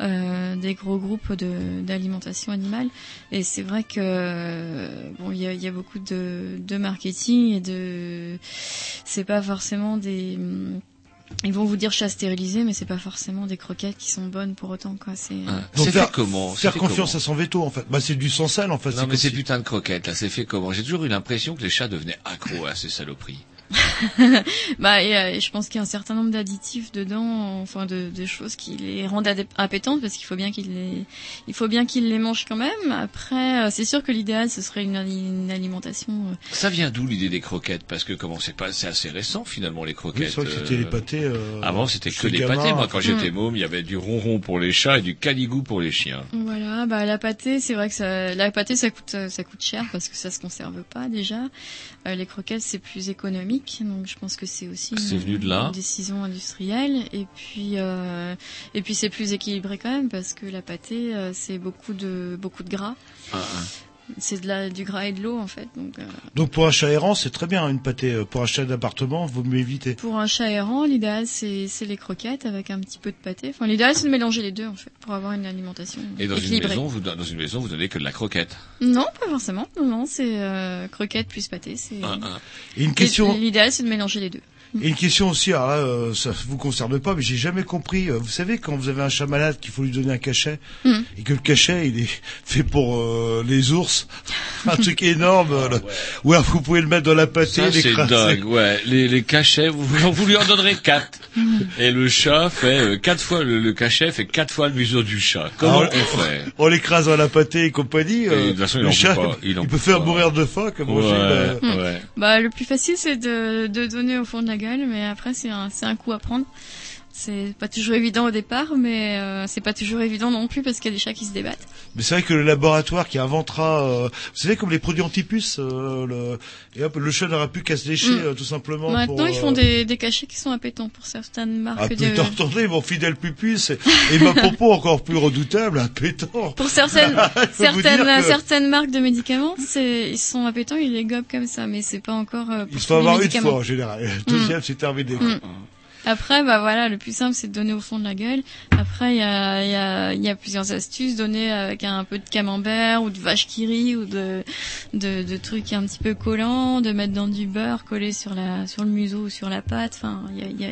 euh, des gros groupes d'alimentation animale. Et c'est vrai que euh, bon, il y a, y a beaucoup de, de marketing et de, c'est pas forcément des ils vont vous dire chat stérilisé, mais c'est pas forcément des croquettes qui sont bonnes pour autant, quoi. C'est Ah, Donc c'est faire- fait comment Faire fait confiance comment à son veto en fait. Bah c'est du sans sel en fait. Non c'est mais ces si- putains de croquettes là, c'est fait comment J'ai toujours eu l'impression que les chats devenaient accros à ces saloperies. bah, et, euh, je pense qu'il y a un certain nombre d'additifs dedans, enfin de, de choses qui les rendent appétentes parce qu'il faut bien qu'ils les, il faut bien qu'ils les mangent quand même. Après, euh, c'est sûr que l'idéal ce serait une, une alimentation. euh, Ça vient d'où l'idée des croquettes? Parce que comment c'est pas, c'est assez récent finalement les Oui, croquettes. c'est vrai que c'était euh, les pâtés. euh, Avant c'était que des gamin, pâtés. Moi quand j'étais môme, il y avait du ronron pour les chats et du canigou pour les chiens. Voilà, bah la pâtée, c'est vrai que ça, la pâtée ça coûte, ça coûte cher parce que ça se conserve pas déjà. Euh, les croquettes c'est plus économique, donc je pense que c'est aussi une, venu de là. une décision industrielle. Et puis, euh, et puis c'est plus équilibré quand même parce que la pâtée euh, c'est beaucoup de, beaucoup de gras. Ah, C'est de la, du gras et de l'eau en fait. Donc, euh, Donc pour un chat errant, c'est très bien une pâtée. Euh, Pour un chat d'appartement, vaut mieux éviter. pour un chat errant, l'idéal c'est, c'est les croquettes avec un petit peu de pâté. Enfin, l'idéal c'est de mélanger les deux en fait pour avoir une alimentation Et dans une maison, vous dans une maison, vous donnez que de la croquette. Non, pas forcément. Non, non, c'est euh, croquettes plus pâté. C'est Ah, ah. Et une question, L'idéal, c'est de mélanger les deux. Et une question aussi. Alors là, euh, ça vous concerne pas, mais j'ai jamais compris. euh, Vous savez quand vous avez un chat malade qu'il faut lui donner un cachet Mm. et que le cachet il est fait pour euh, les ours, un truc énorme. euh, là. Ou alors vous pouvez le mettre dans la pâtée, Ça, c'est dingue, ouais. Les, les cachets, vous, vous lui en donnerez quatre. Et le chat fait euh, quatre fois, le, le cachet fait quatre fois le museau du chat. Comment Alors, on fait? On l'écrase dans la pâtée et compagnie. Et euh, de toute façon, il le chat, pas, il en il peut faire pas. mourir de faim comme Ouais, bah, ouais. Bah, le plus facile, c'est de, de donner au fond de la mais après, c'est un, c'est un coup à prendre. C'est pas toujours évident au départ, mais euh, c'est pas toujours évident non plus parce qu'il y a des chats qui se débattent. Mais c'est vrai que le laboratoire qui inventera, euh, vous savez comme les produits antipuces, euh, le, et hop, le chat n'aura plus qu'à se lécher Mm. euh, tout simplement. Maintenant, pour, ils font euh, des, des cachets qui sont appétants pour certaines marques Ah de... putain, attendez, mon fidèle pupus et, et ma popo encore plus redoutable, appétant. Pour certaines, certaines, que certaines marques de médicaments, c'est, ils sont appétants, ils les gobent comme ça, mais c'est pas encore euh, pour Il faut avoir une fois en général. Deuxième, c'est terminé. Mm. Après, bah voilà, le plus simple, c'est de donner au fond de la gueule. Après, il y a, il y, a, il y a plusieurs astuces, donner avec un peu de camembert ou de vache qui rit ou de, de, de trucs un petit peu collants, de mettre dans du beurre collé sur la, sur le museau ou sur la pâte. Enfin, il y a, il y a,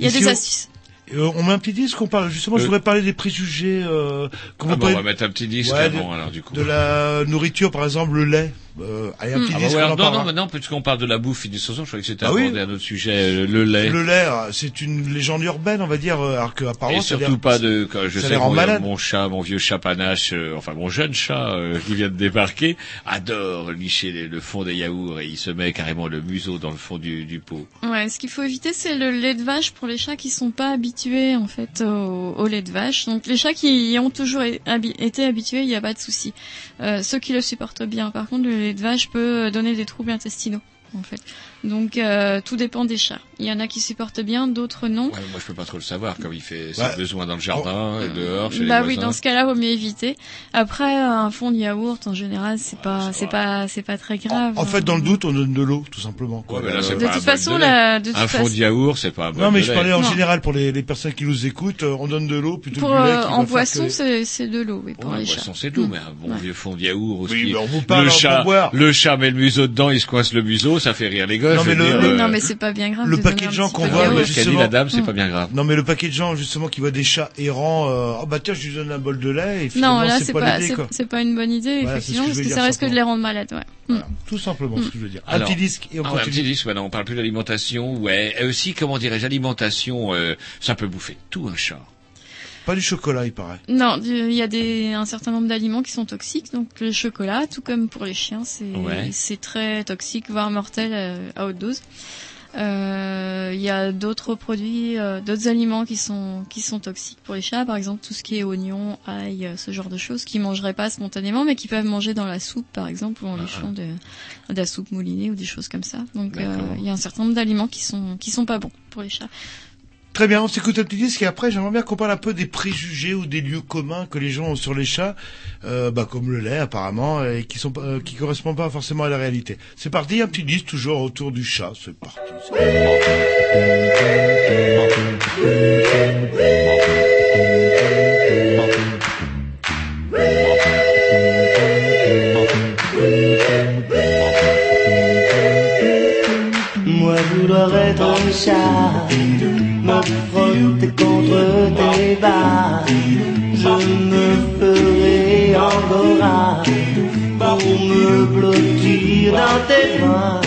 il y a si des on- astuces. Euh, on met un petit disque, qu'on parle justement. Je Euh. voudrais parler des préjugés. Euh, quand Ah bah, on va mettre un petit disque Ouais, avant, de- alors, du coup. de la nourriture, par exemple le lait. Euh, allez, un Mm. petit Ah bah ouais, on non, non, maintenant, puisqu'on parle de la bouffe et du saucisson, je croyais que c'était Ah oui. un autre sujet, euh, le lait. Le lait, euh, c'est une légende urbaine, on va dire, euh, alors qu'apparemment Et ça a surtout pas de, quand je sais mon, mon chat, mon vieux chat panache, euh, enfin mon jeune chat euh, qui vient de débarquer, adore licher les- le fond des yaourts et il se met carrément le museau dans le fond du, du pot. Ouais, ce qu'il faut éviter, c'est le lait de vache pour les chats qui sont pas habitués en fait au, au lait de vache. Donc les chats qui y ont toujours été habitués, il n'y a pas de souci. Euh, ceux qui le supportent bien. Par contre, le lait de vache peut donner des troubles intestinaux en fait. Donc euh, tout dépend des chats. Il y en a qui supportent bien, d'autres non. Ouais, moi, je peux pas trop le savoir, comme il fait ses Ouais. besoins dans le jardin, et dehors, chez bah les oui, voisins. dans ce cas-là, vaut mieux éviter. Après, un fond de yaourt, en général, c'est pas, c'est pas, c'est pas très grave. En fait, dans le doute, on donne de l'eau, tout simplement. quoi. Ouais, là, De toute façon, de la- de toute un fond de yaourt, c'est pas un Non, mais je parlais en Non. général pour les, les personnes qui nous écoutent, euh, on donne de l'eau plutôt pour que du lait. euh, en boisson, que- c'est, c'est de l'eau, oui, pour Ouais, les boisson, chats. c'est de l'eau, Mm. mais un bon Ouais. vieux fond de yaourt aussi. Le chat, boire. le chat met le museau dedans, il se coince le museau, ça fait rire les Non, mais le- dire, euh, non, mais c'est pas bien grave. le de paquet de gens qu'on voit, dit justement- la dame, c'est pas bien grave. Non, mais le paquet de gens, justement, qui voient des chats errants, euh, oh bah tiens, je lui donne un bol de lait, et finalement, là, c'est pas, c'est, pas une bonne idée, Voilà, effectivement, parce que dire, ça risque de les rendre malades, ouais. Mm. Tout simplement, Mm. ce que je veux dire. Alors- un petit disque, et on Ah ouais, un continue. petit disque, voilà, on parle plus d'alimentation, ouais. Et aussi, comment dirais-je, alimentation, euh, ça peut bouffer tout un chat. Pas du chocolat, il paraît. Non, il y a des, un certain nombre d'aliments qui sont toxiques, donc le chocolat, tout comme pour les chiens, c'est, Ouais. c'est très toxique, voire mortel euh, à haute dose. Euh, Il y a d'autres produits, euh, d'autres aliments qui sont qui sont toxiques pour les chats, par exemple tout ce qui est oignons, ail, ce genre de choses, qu'ils mangeraient pas spontanément, mais qui peuvent manger dans la soupe, par exemple, ou en léchant de, de la soupe moulinée ou des choses comme ça. Donc euh, il y a un certain nombre d'aliments qui sont qui sont pas bons pour les chats. Très bien, on s'écoute un petit disque et après j'aimerais bien qu'on parle un peu des préjugés ou des lieux communs que les gens ont sur les chats, euh, bah, comme le lait apparemment, et qui sont euh, qui correspondent pas forcément à la réalité. C'est parti, un petit disque toujours autour du chat, c'est parti. Frotter contre tes bas, je me ferai angora pour me blottir dans tes bras.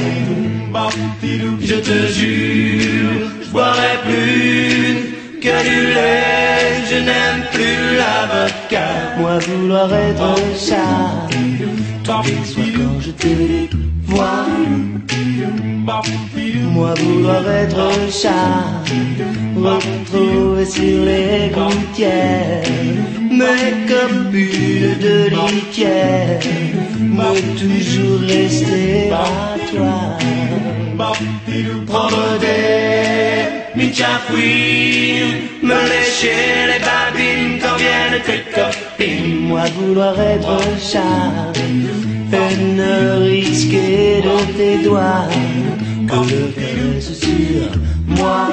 Je te jure, je boirai plus que du lait, je n'aime plus la vodka. Moi vouloir être un chat, soirs quand je te vois. Moi vouloir être un chat, retrouver sur les gouttières mes copines de litière, mais toujours rester à toi. Des michafouines, me lécher les babines quand viennent tes copines. Moi vouloir être chat, et ne risquer de tes doigts que le caresse sur. Moi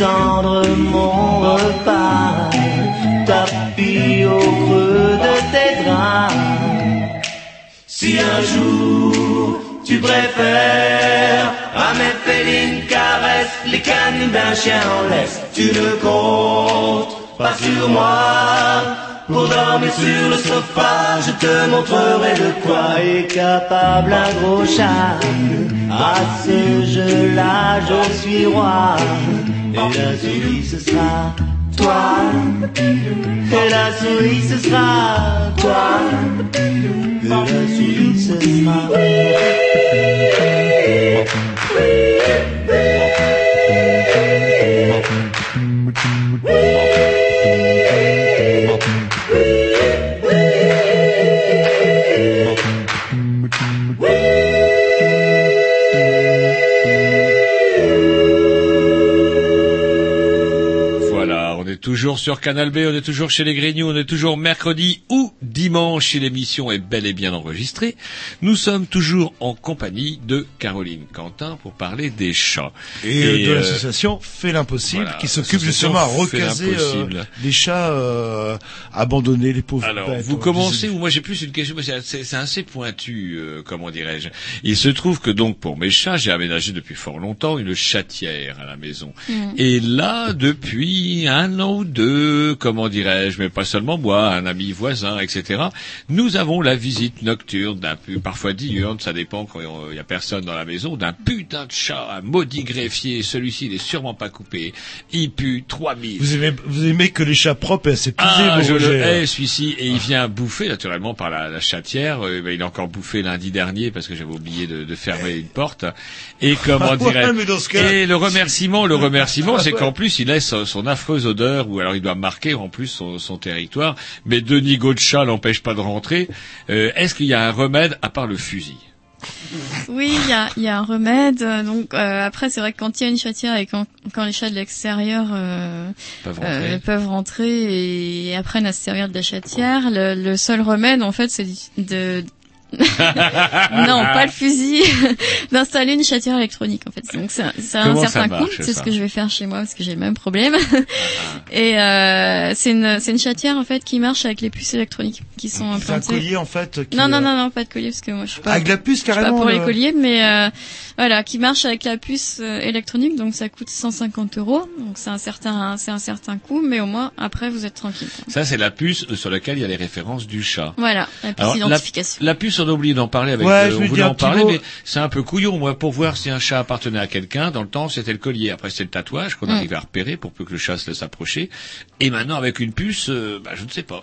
attendre mon repas, tapis au creux de tes draps. Si un jour tu préfères à mes félines caresses les canines d'un chien en laisse, tu ne comptes pas sur moi. Pour dormir sur le sofa, je te montrerai de quoi est capable un gros chat. À ce jeu-là, je suis roi. Et la souris, ce sera toi. Et la souris, ce sera toi. Et la souris, ce sera on est toujours sur Canal B, on est toujours chez les Grignoux, on est toujours mercredi ou dimanche si l'émission est bel et bien enregistrée. Nous sommes toujours en compagnie de Caroline Quentin pour parler des chats. Et, euh, de euh, l'association Fait l'impossible voilà, qui s'occupe justement à recaser euh, l'impossible. des chats euh, abandonnés, les pauvres Alors, bêtes. vous commencez, ou moi j'ai plus une question, c'est assez, c'est assez pointu, euh, comment dirais-je. Il se trouve que donc pour mes chats, j'ai aménagé depuis fort longtemps une chatière à la maison. Mhm. Et là, depuis un an ou deux, comment dirais-je, mais pas seulement moi, un ami voisin, etc.. Nous avons la visite nocturne, d'un parfois diurne, ça dépend quand il y a personne dans la maison, d'un putain de chat, un maudit greffier. Celui-ci, il est sûrement pas coupé. Il pue 3000. Vous aimez, vous aimez que les chats propres pisés, Ah, je le hais, celui-ci, et il vient bouffer naturellement par la, la chatière. Euh, ben, il a encore bouffé lundi dernier parce que j'avais oublié de, de fermer une porte. Et comment Ouais, dirais mais dans ce cas- Et le remerciement, le remerciement, c'est qu'en plus il laisse son, son affreuse odeur, ou alors il doit marquer en plus son, son territoire. Mais deux nigots de chat l'empêchent pas de rentrer. Euh, Est-ce qu'il y a un remède à part le fusil? Oui, il y a, il y a un remède. Donc euh, après, c'est vrai que quand il y a une chatière et quand, quand les chats de l'extérieur euh, Peuvent euh, rentrer. peuvent rentrer et apprennent à se servir de la chatière, le, le seul remède, en fait, c'est de non, pas le fusil, d'installer une chatière électronique en fait. Donc c'est un, certain coût, c'est ce que je vais faire chez moi parce que j'ai le même problème. Et euh, c'est une c'est une chatière en fait qui marche avec les puces électroniques qui sont C'est un implantées. collier en fait. Qui, Non, non, euh, non, non, pas de collier parce que moi je suis pas. Avec la puce je suis pas carrément. pour les le- colliers, mais euh, voilà, qui marche avec la puce euh, électronique, donc ça coûte 150 euros. Donc c'est un certain, c'est un certain coût, mais au moins après vous êtes tranquille. Ça, c'est la puce sur laquelle il y a les références du chat. Voilà, la puce Alors, identification. La, puce, on a oublié d'en parler avec. Ouais, euh, on voulait en parler, mot. mais c'est un peu couillon. Moi, pour voir si un chat appartenait à quelqu'un, dans le temps, c'était le collier. Après, c'est le tatouage qu'on Mm. arrivait à repérer pour peu que le chat se laisse approcher. Et maintenant, avec une puce, euh, bah, je ne sais pas.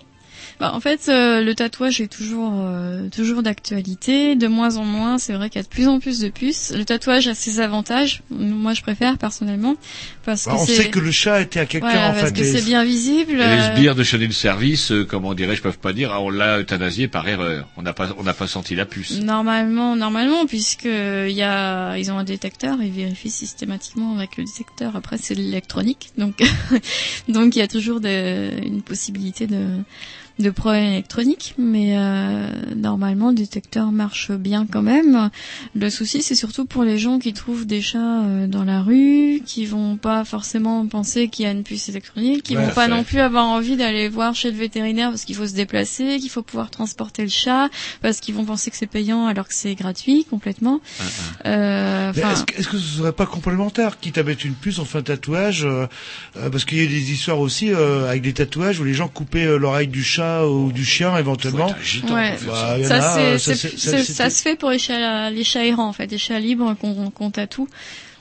Bah, en fait, euh, le tatouage est toujours euh, toujours d'actualité. De moins en moins, c'est vrai qu'il y a de plus en plus de puces. Le tatouage a ses avantages. Moi, je préfère personnellement parce Bah, que on c'est sait que le chat était à quelqu'un Voilà, en parce fait. que c'est bien visible. Et les euh, sbires de Chanel Service, euh, comment dirais-je, peuvent pas dire, ah, on l'a euthanasié par erreur. On n'a pas, on n'a pas senti la puce. Normalement, normalement, puisque il y a, ils ont un détecteur, ils vérifient systématiquement avec le détecteur. Après, c'est l'électronique, donc donc il y a toujours de- une possibilité de de problème électronique, mais euh, normalement le détecteur marche bien quand même. Le souci, c'est surtout pour les gens qui trouvent des chats euh, dans la rue, qui vont pas forcément penser qu'il y a une puce électronique, qui Ouais, vont pas non plus avoir envie d'aller voir chez le vétérinaire parce qu'il faut se déplacer, qu'il faut pouvoir transporter le chat, parce qu'ils vont penser que c'est payant alors que c'est gratuit complètement. Euh, Mais enfin, Est-ce que, est-ce que ce serait pas complémentaire, quitte à mettre une puce, on fait un tatouage, euh, euh, parce qu'il y a des histoires aussi euh, avec des tatouages où les gens coupaient euh, l'oreille du chat ou du chien éventuellement. Ouais. Bah, ça, a, euh, ça se fait pour les chats, les chats errants en fait, les chats libres qu'on qu'on tatoue,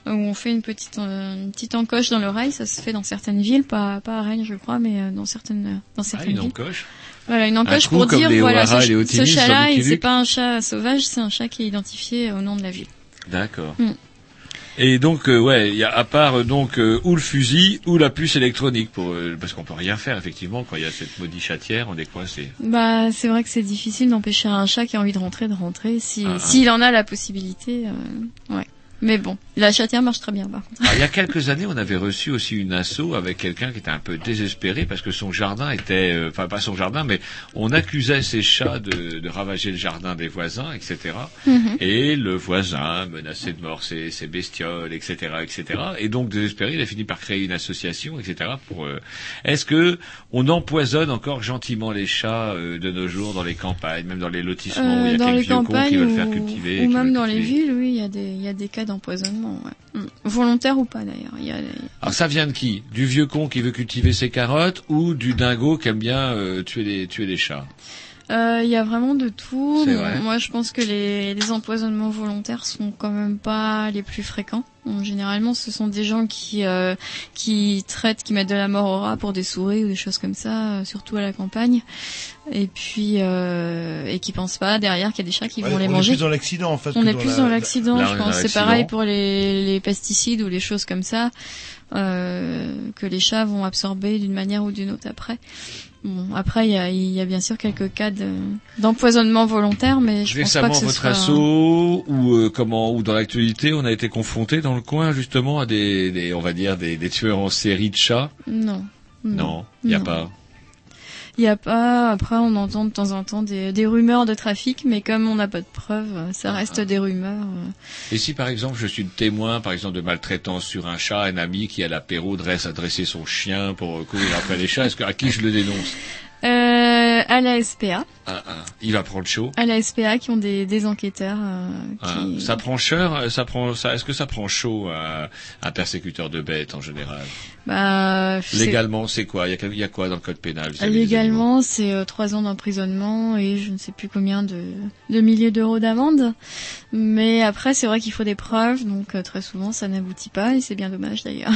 où on fait une petite, euh, une petite encoche dans l'oreille. Ça se fait dans certaines villes, pas, pas à Rennes je crois, mais euh, dans certaines, dans Ah, certaines une villes. encoche. Voilà, une Un encoche pour dire voilà, ce, ce chat-là, c'est pas un chat sauvage, c'est un chat qui est identifié au nom de la ville. D'accord. Mm. Et donc, euh, ouais, il y a à part euh, donc euh, ou le fusil ou la puce électronique, pour, euh, parce qu'on peut rien faire effectivement quand il y a cette maudite chatière, on est coincé. Bah, c'est vrai que c'est difficile d'empêcher un chat qui a envie de rentrer de rentrer, si, Ah, ah. s'il en a la possibilité, euh, ouais. Mais bon, la chatière marche très bien par contre. Alors, il y a quelques années, on avait reçu aussi une asso avec quelqu'un qui était un peu désespéré parce que son jardin était, euh, enfin pas son jardin, mais on accusait ses chats de, de ravager le jardin des voisins, etc. Mhm. Et le voisin menaçait de mort ses, ses bestioles, etc., etc. Et donc désespéré, il a fini par créer une association, etc. Pour euh, est-ce que on empoisonne encore gentiment les chats euh, de nos jours dans les campagnes, même dans les lotissements où il y Euh, a dans quelques vieux cons qui veulent ou, faire cultiver, ou même dans les villes, oui, il y a des, il y a des cas d'empoisonnement, ouais. Mm. Volontaire ou pas d'ailleurs. Alors ça vient de qui? Du vieux con qui veut cultiver ses carottes ou du dingo qui aime bien euh, tuer les tuer les chats? Euh, il y a vraiment de tout. Vrai. Moi, je pense que les, les empoisonnements volontaires sont quand même pas les plus fréquents. Donc, généralement, ce sont des gens qui euh, qui traitent, qui mettent de la mort au rat pour des souris ou des choses comme ça, euh, surtout à la campagne. Et puis euh, et qui pensent pas derrière qu'il y a des chats qui Ouais, vont les on manger. est plus dans l'accident en fait. On est plus la- dans l'accident, la- je la- pense. C'est pareil pour les, les pesticides ou les choses comme ça euh, que les chats vont absorber d'une manière ou d'une autre après. Bon, après il y a, il y a bien sûr quelques cas de- d'empoisonnement volontaire, mais je pense pas Récemment, que ce votre assaut ou euh, comment ou dans l'actualité, on a été confronté dans le coin justement à des, des on va dire des, des tueurs en série de chats? Non. Non, il y a Non. pas. Il y a pas. Après, on entend de temps en temps des, des rumeurs de trafic, mais comme on n'a pas de preuves, ça reste des rumeurs. euh. Et si par exemple je suis le témoin, par exemple de maltraitance sur un chat, un ami qui à l'apéro dresse à dresser son chien pour courir après les chats, est-ce que à qui je le dénonce? Euh, à la SPA, Ah, ah, il va prendre chaud. à la SPA qui ont des, des enquêteurs. euh, Ah, ça prend cher, ça prend, ça, est-ce que ça prend chaud à un persécuteur de bêtes en général? Bah, Légalement, c'est quoi? Il y, a, quel- il y a quoi dans le code pénal? Légalement, c'est euh, trois ans d'emprisonnement et je ne sais plus combien de, de milliers d'euros d'amende. Mais après, c'est vrai qu'il faut des preuves, donc euh, très souvent, ça n'aboutit pas et c'est bien dommage d'ailleurs.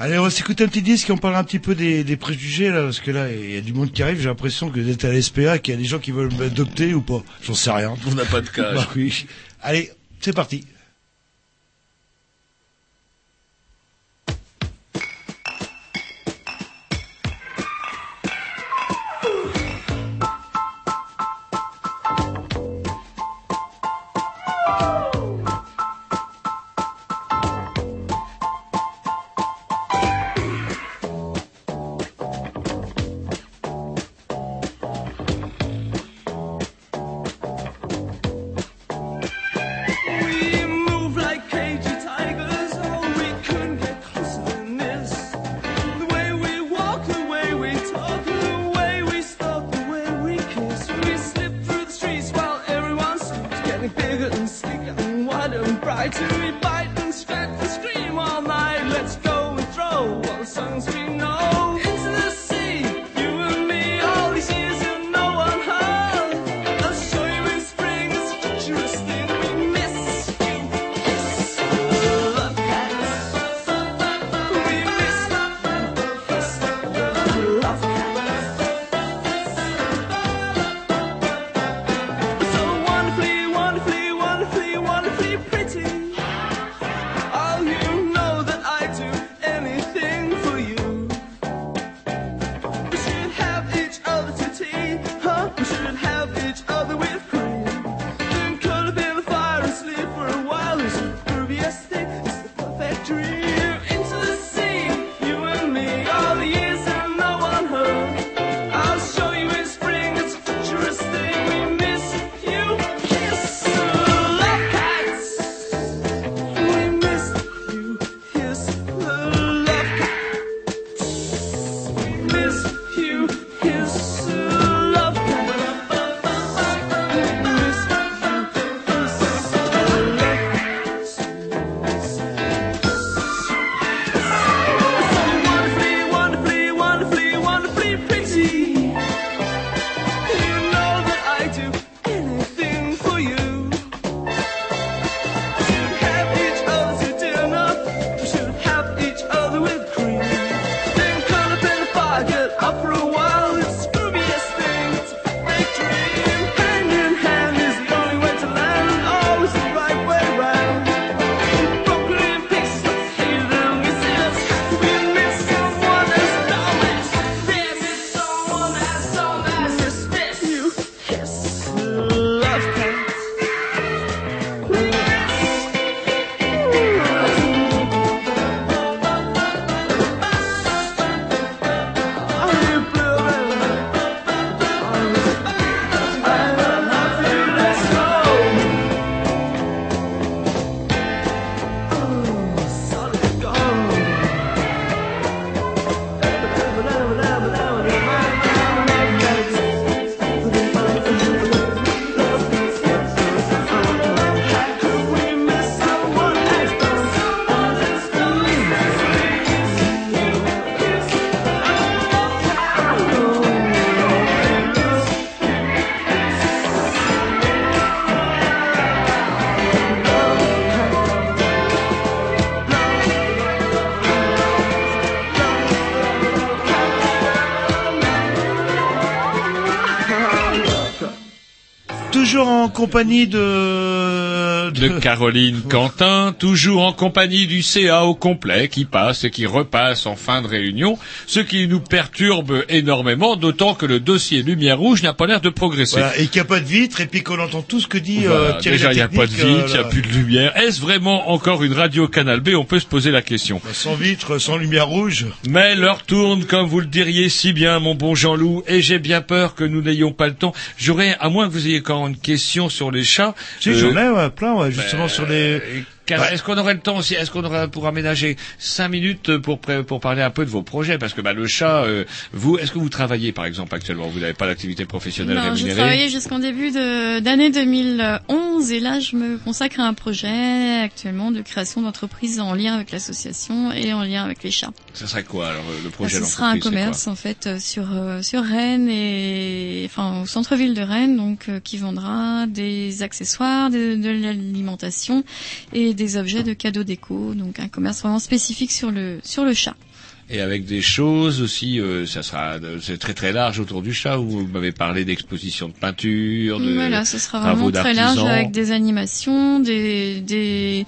Allez, on va s'écouter un petit disque et on parle un petit peu des, des préjugés là, parce que là, il y a du monde qui arrive. J'ai l'impression que d'être à l'SPA, qu'il y a des gens qui veulent m'adopter ou pas. J'en sais rien. On n'a pas de. Bah oui. Allez, c'est parti. Toujours en compagnie de... De Caroline Quentin, toujours en compagnie du CA au complet qui passe et qui repasse en fin de réunion, ce qui nous perturbe énormément, d'autant que le dossier Lumière Rouge n'a pas l'air de progresser. Voilà, et qu'il n'y a pas de vitre, et puis qu'on entend tout ce que dit Voilà, euh, Thierry déjà, il n'y a pas de vitre, il euh, n'y a là. plus de lumière. Est-ce vraiment encore une radio Canal B? On peut se poser la question. Sans vitre, sans lumière rouge. Mais l'heure tourne, comme vous le diriez si bien, mon bon Jean-Loup, et j'ai bien peur que nous n'ayons pas le temps. J'aurais, à moins que vous ayez encore une question sur les chats. Si, euh, j'en ai ouais, plein, euh, justement Ben, sur les. Car Ouais. Est-ce qu'on aurait le temps aussi Est-ce qu'on aurait pour aménager cinq minutes pour pour parler un peu de vos projets? Parce que bah, le chat, euh, vous, est-ce que vous travaillez par exemple actuellement? Vous n'avez pas d'activité professionnelle Non, j'ai rémunérée? travaillé jusqu'en début de- d'année 2011 et là je me consacre à un projet actuellement de création d'entreprise en lien avec l'association et en lien avec les chats. Ce serait quoi alors le projet Ce sera un commerce en fait euh, sur euh, sur Rennes et enfin au centre-ville de Rennes donc euh, qui vendra des accessoires, de, de l'alimentation et des objets de cadeaux déco donc un commerce vraiment spécifique sur le sur le chat. Et avec des choses aussi, euh, ça sera, c'est très très large autour du chat. Vous m'avez parlé d'expositions de peinture, de Voilà, ce sera vraiment très large avec des animations, des, des,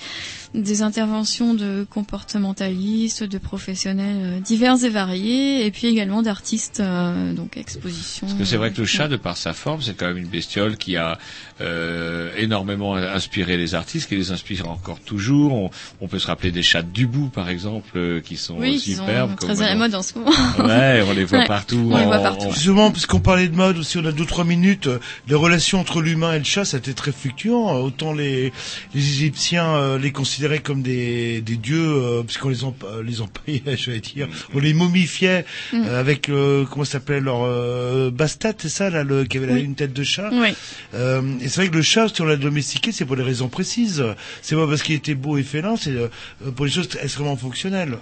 des interventions de comportementalistes, de professionnels euh, divers et variés, et puis également d'artistes, euh, donc expositions. Parce que c'est vrai que le chat, de par sa forme, c'est quand même une bestiole qui a euh, énormément inspiré les artistes, qui les inspire encore toujours. On, on peut se rappeler des chats de Dubou, par exemple, euh, qui sont Oui, qui sont superbes. très à la mode en ce moment. Ouais, on les voit Ouais, partout. on les voit partout. en- Justement, puisqu'on parlait de mode aussi, on a deux trois minutes. euh, Les relations entre l'humain et le chat, ça a été très fluctuant. Autant les, les Égyptiens euh, les considéraient comme des, des dieux, euh, puisqu'on les emp euh, les empaillait, j'allais dire, on les momifiait Mm. euh, avec euh, comment ça s'appelait leur euh, bastat, c'est ça là, le, qui avait Oui. une tête de chat. Oui. Euh, et c'est vrai que le chat, si on l'a domestiqué, c'est pour des raisons précises. C'est pas parce qu'il était beau et félin, c'est euh, pour des choses extrêmement fonctionnelles.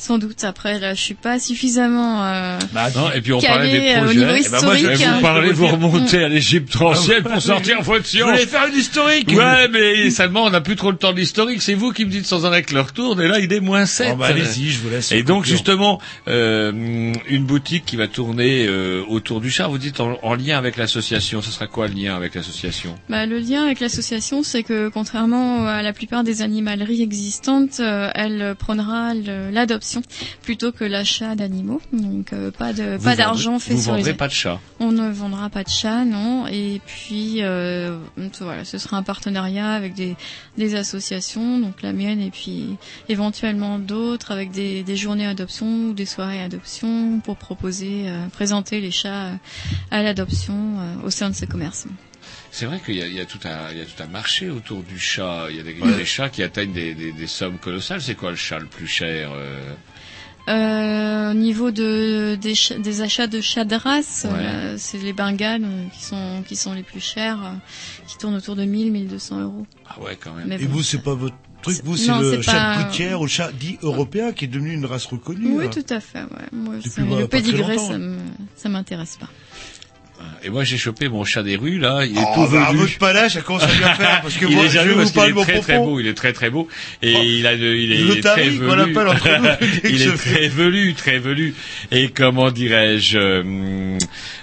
Sans doute. Après, là, je suis pas suffisamment. Euh, Non, et puis on parlait des euh, au projets. niveau Eh ben moi, je vais vous hein. parler, vous remonter à l'Égypte ancienne pour sortir votre Je science. voulais faire une historique. Ouais, mais seulement on n'a plus trop le temps de l'historique. C'est vous qui me dites sans arrêt que l'heure tourne, et là il est moins 7. Oh, bah, allez-y, je vous laisse. Et donc conclure. justement, euh, une boutique qui va tourner euh, autour du chat, vous dites en, en lien avec l'association. Ce sera quoi le lien avec l'association? Bah, le lien avec l'association, c'est que contrairement à la plupart des animaleries existantes, euh, elle prendra le- plutôt que l'achat d'animaux. Donc euh, pas de Vous pas d'argent fait Vous sur les vendrez pas de chat. On ne vendra pas de chat, non. Et puis euh, voilà, ce sera un partenariat avec des, des associations, donc la mienne et puis éventuellement d'autres avec des, des journées adoption ou des soirées adoption pour proposer, euh, présenter les chats à l'adoption euh, au sein de ce commerce. C'est vrai qu'il y a, il y a tout un, il y a tout un marché autour du chat. Il y a des, Ouais. des chats qui atteignent des, des, des sommes colossales. C'est quoi le chat le plus cher euh Euh, au niveau de, des, ch- des achats de chats de race, Ouais. euh, c'est les Bengales euh, qui sont, qui sont les plus chers, euh, qui tournent autour de 1000, 1200 euros. Ah ouais, quand même. Mais Et bon, vous, c'est pas votre truc, vous, c'est le chat pas- de gouttière ou le chat dit européen qui est devenu une race reconnue. Oui, hein. tout à fait. Ouais. Moi, Depuis, bah, le ça me, ça m'intéresse pas. Et moi j'ai chopé mon chat des rues là. Il est Oh, tout bah, à velu. votre palais, ça commence à bien faire, parce que il moi, est je parce vous parler qu'il de est très très beau, il est très très beau et Oh. il a de- il est, Le il est très velu. entre nous, il est très velu, très velu. Et comment dirais-je euh,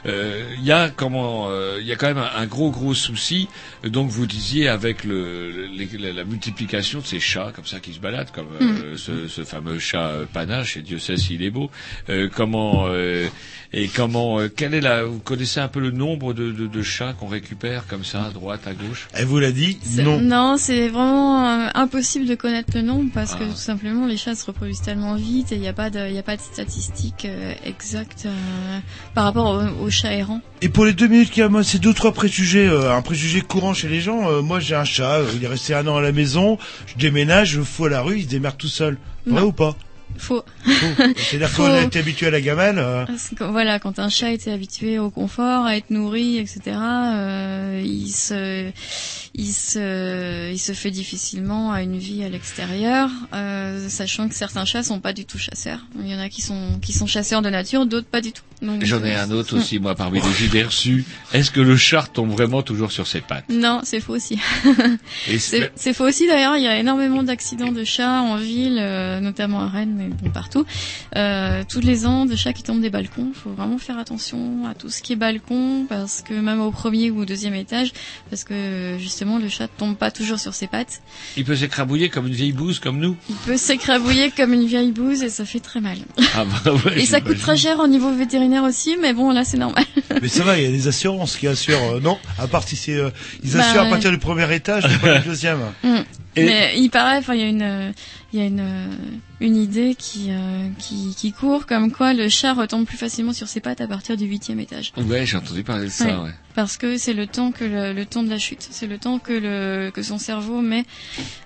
euh, Il y a comment euh, il y a quand même un, un gros gros souci. Donc vous disiez avec le, les- la, la multiplication de ces chats comme ça qui se baladent comme euh, ce, ce fameux chat euh, panache et Dieu sait s'il est beau. Euh, comment euh, et comment euh, quelle est la vous connaissez un peu le nombre de, de, de chats qu'on récupère comme ça à droite à gauche? Elle vous l'a dit, C'est- non. c'est vraiment euh, impossible de connaître le nombre parce que Ah. tout simplement les chats se reproduisent tellement vite et il n'y a pas de, il y a pas de statistiques euh, exactes euh, par rapport aux, aux chats errants. Et pour les deux minutes qu'il y a, moi, c'est deux, trois préjugés, euh, un préjugé courant chez les gens. Euh, moi, j'ai un chat, euh, il est resté un an à la maison, je déménage, je le fous à la rue, il se démerde tout seul. Vrai Non. ou pas? Faux. Faux. C'est-à-dire qu'on a été habitué à la gamelle. euh, voilà, quand un chat était habitué au confort, à être nourri, etc., euh, il se, il se, il se fait difficilement à une vie à l'extérieur, euh, sachant que certains chats sont pas du tout chasseurs. Il y en a qui sont, qui sont chasseurs de nature, d'autres pas du tout. J'en ai euh, un autre aussi, moi, parmi les idées reçues. Est-ce que le chat tombe vraiment toujours sur ses pattes? Non, c'est faux aussi. C'est faux aussi d'ailleurs, il y a énormément d'accidents de chats en ville, euh, notamment à Rennes, mais bon partout. Euh, tous les ans, de chats qui tombent des balcons. Il faut vraiment faire attention à tout ce qui est balcon, parce que même au premier ou au deuxième étage, parce que justement le chat tombe pas toujours sur ses pattes. Il peut s'écrabouiller comme une vieille bouse comme nous Il peut s'écrabouiller comme une vieille bouse et ça fait très mal. Ah bah ouais, Et ça coûte très cher au niveau vétérinaire aussi, mais bon là c'est normal. Mais ça va, il y a des assurances qui assurent. euh, non, à part si c'est, euh, ils Bah, assurent à ouais. partir du premier étage, pas du deuxième. Mm. Et- Mais il paraît, enfin, il y a une, euh, il y a une, euh, une idée qui, euh, qui, qui court comme quoi le chat retombe plus facilement sur ses pattes à partir du huitième étage. Ouais, j'ai entendu parler de ça, Ouais. ouais. Parce que c'est le temps que le, le temps de la chute, c'est le temps que le que son cerveau met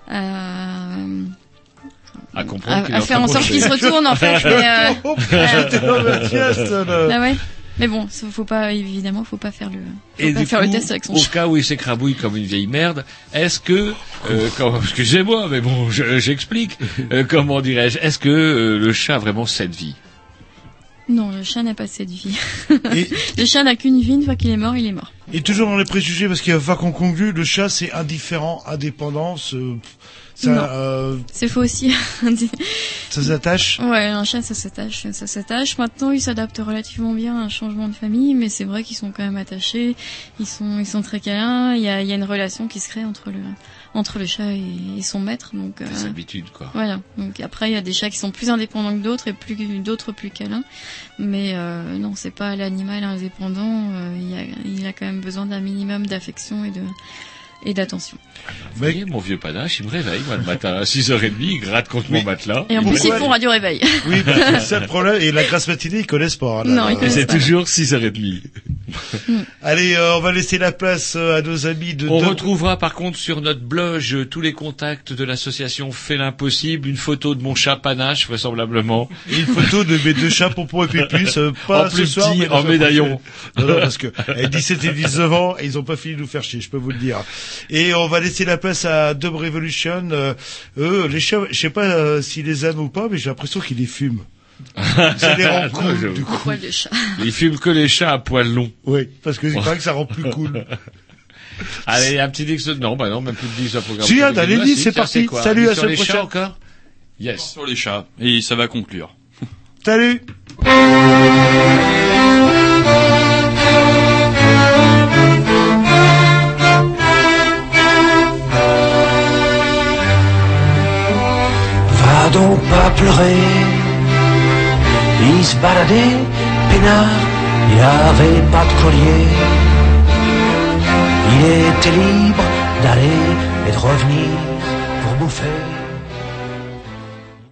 à À comprendre faire en sorte qu'il se retourne en fait. mais, euh, là. Ah ouais. Mais bon, ça, faut pas évidemment, faut pas faire le, faut Et pas du faire coup, le test avec son au chat. cas où il s'écrabouille comme une vieille merde, est-ce que, euh, excusez-moi, mais bon, je- j'explique, euh, comment dirais-je, est-ce que euh, le chat a vraiment cette vie? Non, le chat n'a pas cette vie. le chat n'a qu'une vie, une fois qu'il est mort, il est mort. Et toujours dans les préjugés, parce qu'il va falloir qu'on conclue, le chat c'est indifférent, indépendant, ce- ça, euh, C'est faux aussi. ça s'attache. Ouais, un chat, ça s'attache, ça s'attache. Maintenant, il s'adapte relativement bien à un changement de famille, mais c'est vrai qu'ils sont quand même attachés. Ils sont, ils sont très câlins. Il y a, il y a une relation qui se crée entre le, entre le chat et, et son maître. Donc, euh, Des habitudes, quoi. Voilà. Donc après, il y a des chats qui sont plus indépendants que d'autres et plus d'autres plus câlins. Mais euh, non, c'est pas l'animal indépendant. euh, il, y a, il a quand même besoin d'un minimum d'affection et de et d'attention. Vous voyez, mon vieux panache, il me réveille, moi, le matin à 6h30, il gratte contre mon matelas. Et en plus, ils font radio réveil. Oui, parce que c'est le problème. Et la grasse matinée, ils connaissent pas. hein, là. Non, ils Et connaissent c'est toujours 6h30. Allez, euh, on va laisser la place euh, à nos amis de. On de- retrouvera par contre sur notre blog euh, tous les contacts de l'association Fait l'impossible, une photo de mon chat panache vraisemblablement. Et une photo de mes deux chats, Pompon et Pépus, euh, pas En ce plus soir, petit, mais en médaillon. Non, non, parce que eh, 17 et 19 ans, et ils ont pas fini de nous faire chier, je peux vous le dire. Et on va laisser la place à Dub Revolution. Euh, eux, les chats, je sais pas euh, s'ils les aiment ou pas, mais j'ai l'impression qu'ils les fument. Ça les rend Non, cool, je- du coup. Poil de chat. Il fume que les chats à poils longs. Oui, parce que c'est vrai que ça rend plus cool. Allez, un petit disque. Non, bah non, même plus de disque à programme. Si, ah, gars. Si, c'est parti. Salut, à les semaine chats encore Yes. Sur les chats. Et ça va conclure. Salut donc pas pleurer. Il se baladait, peinard, il avait pas de collier. Il était libre d'aller et de revenir pour bouffer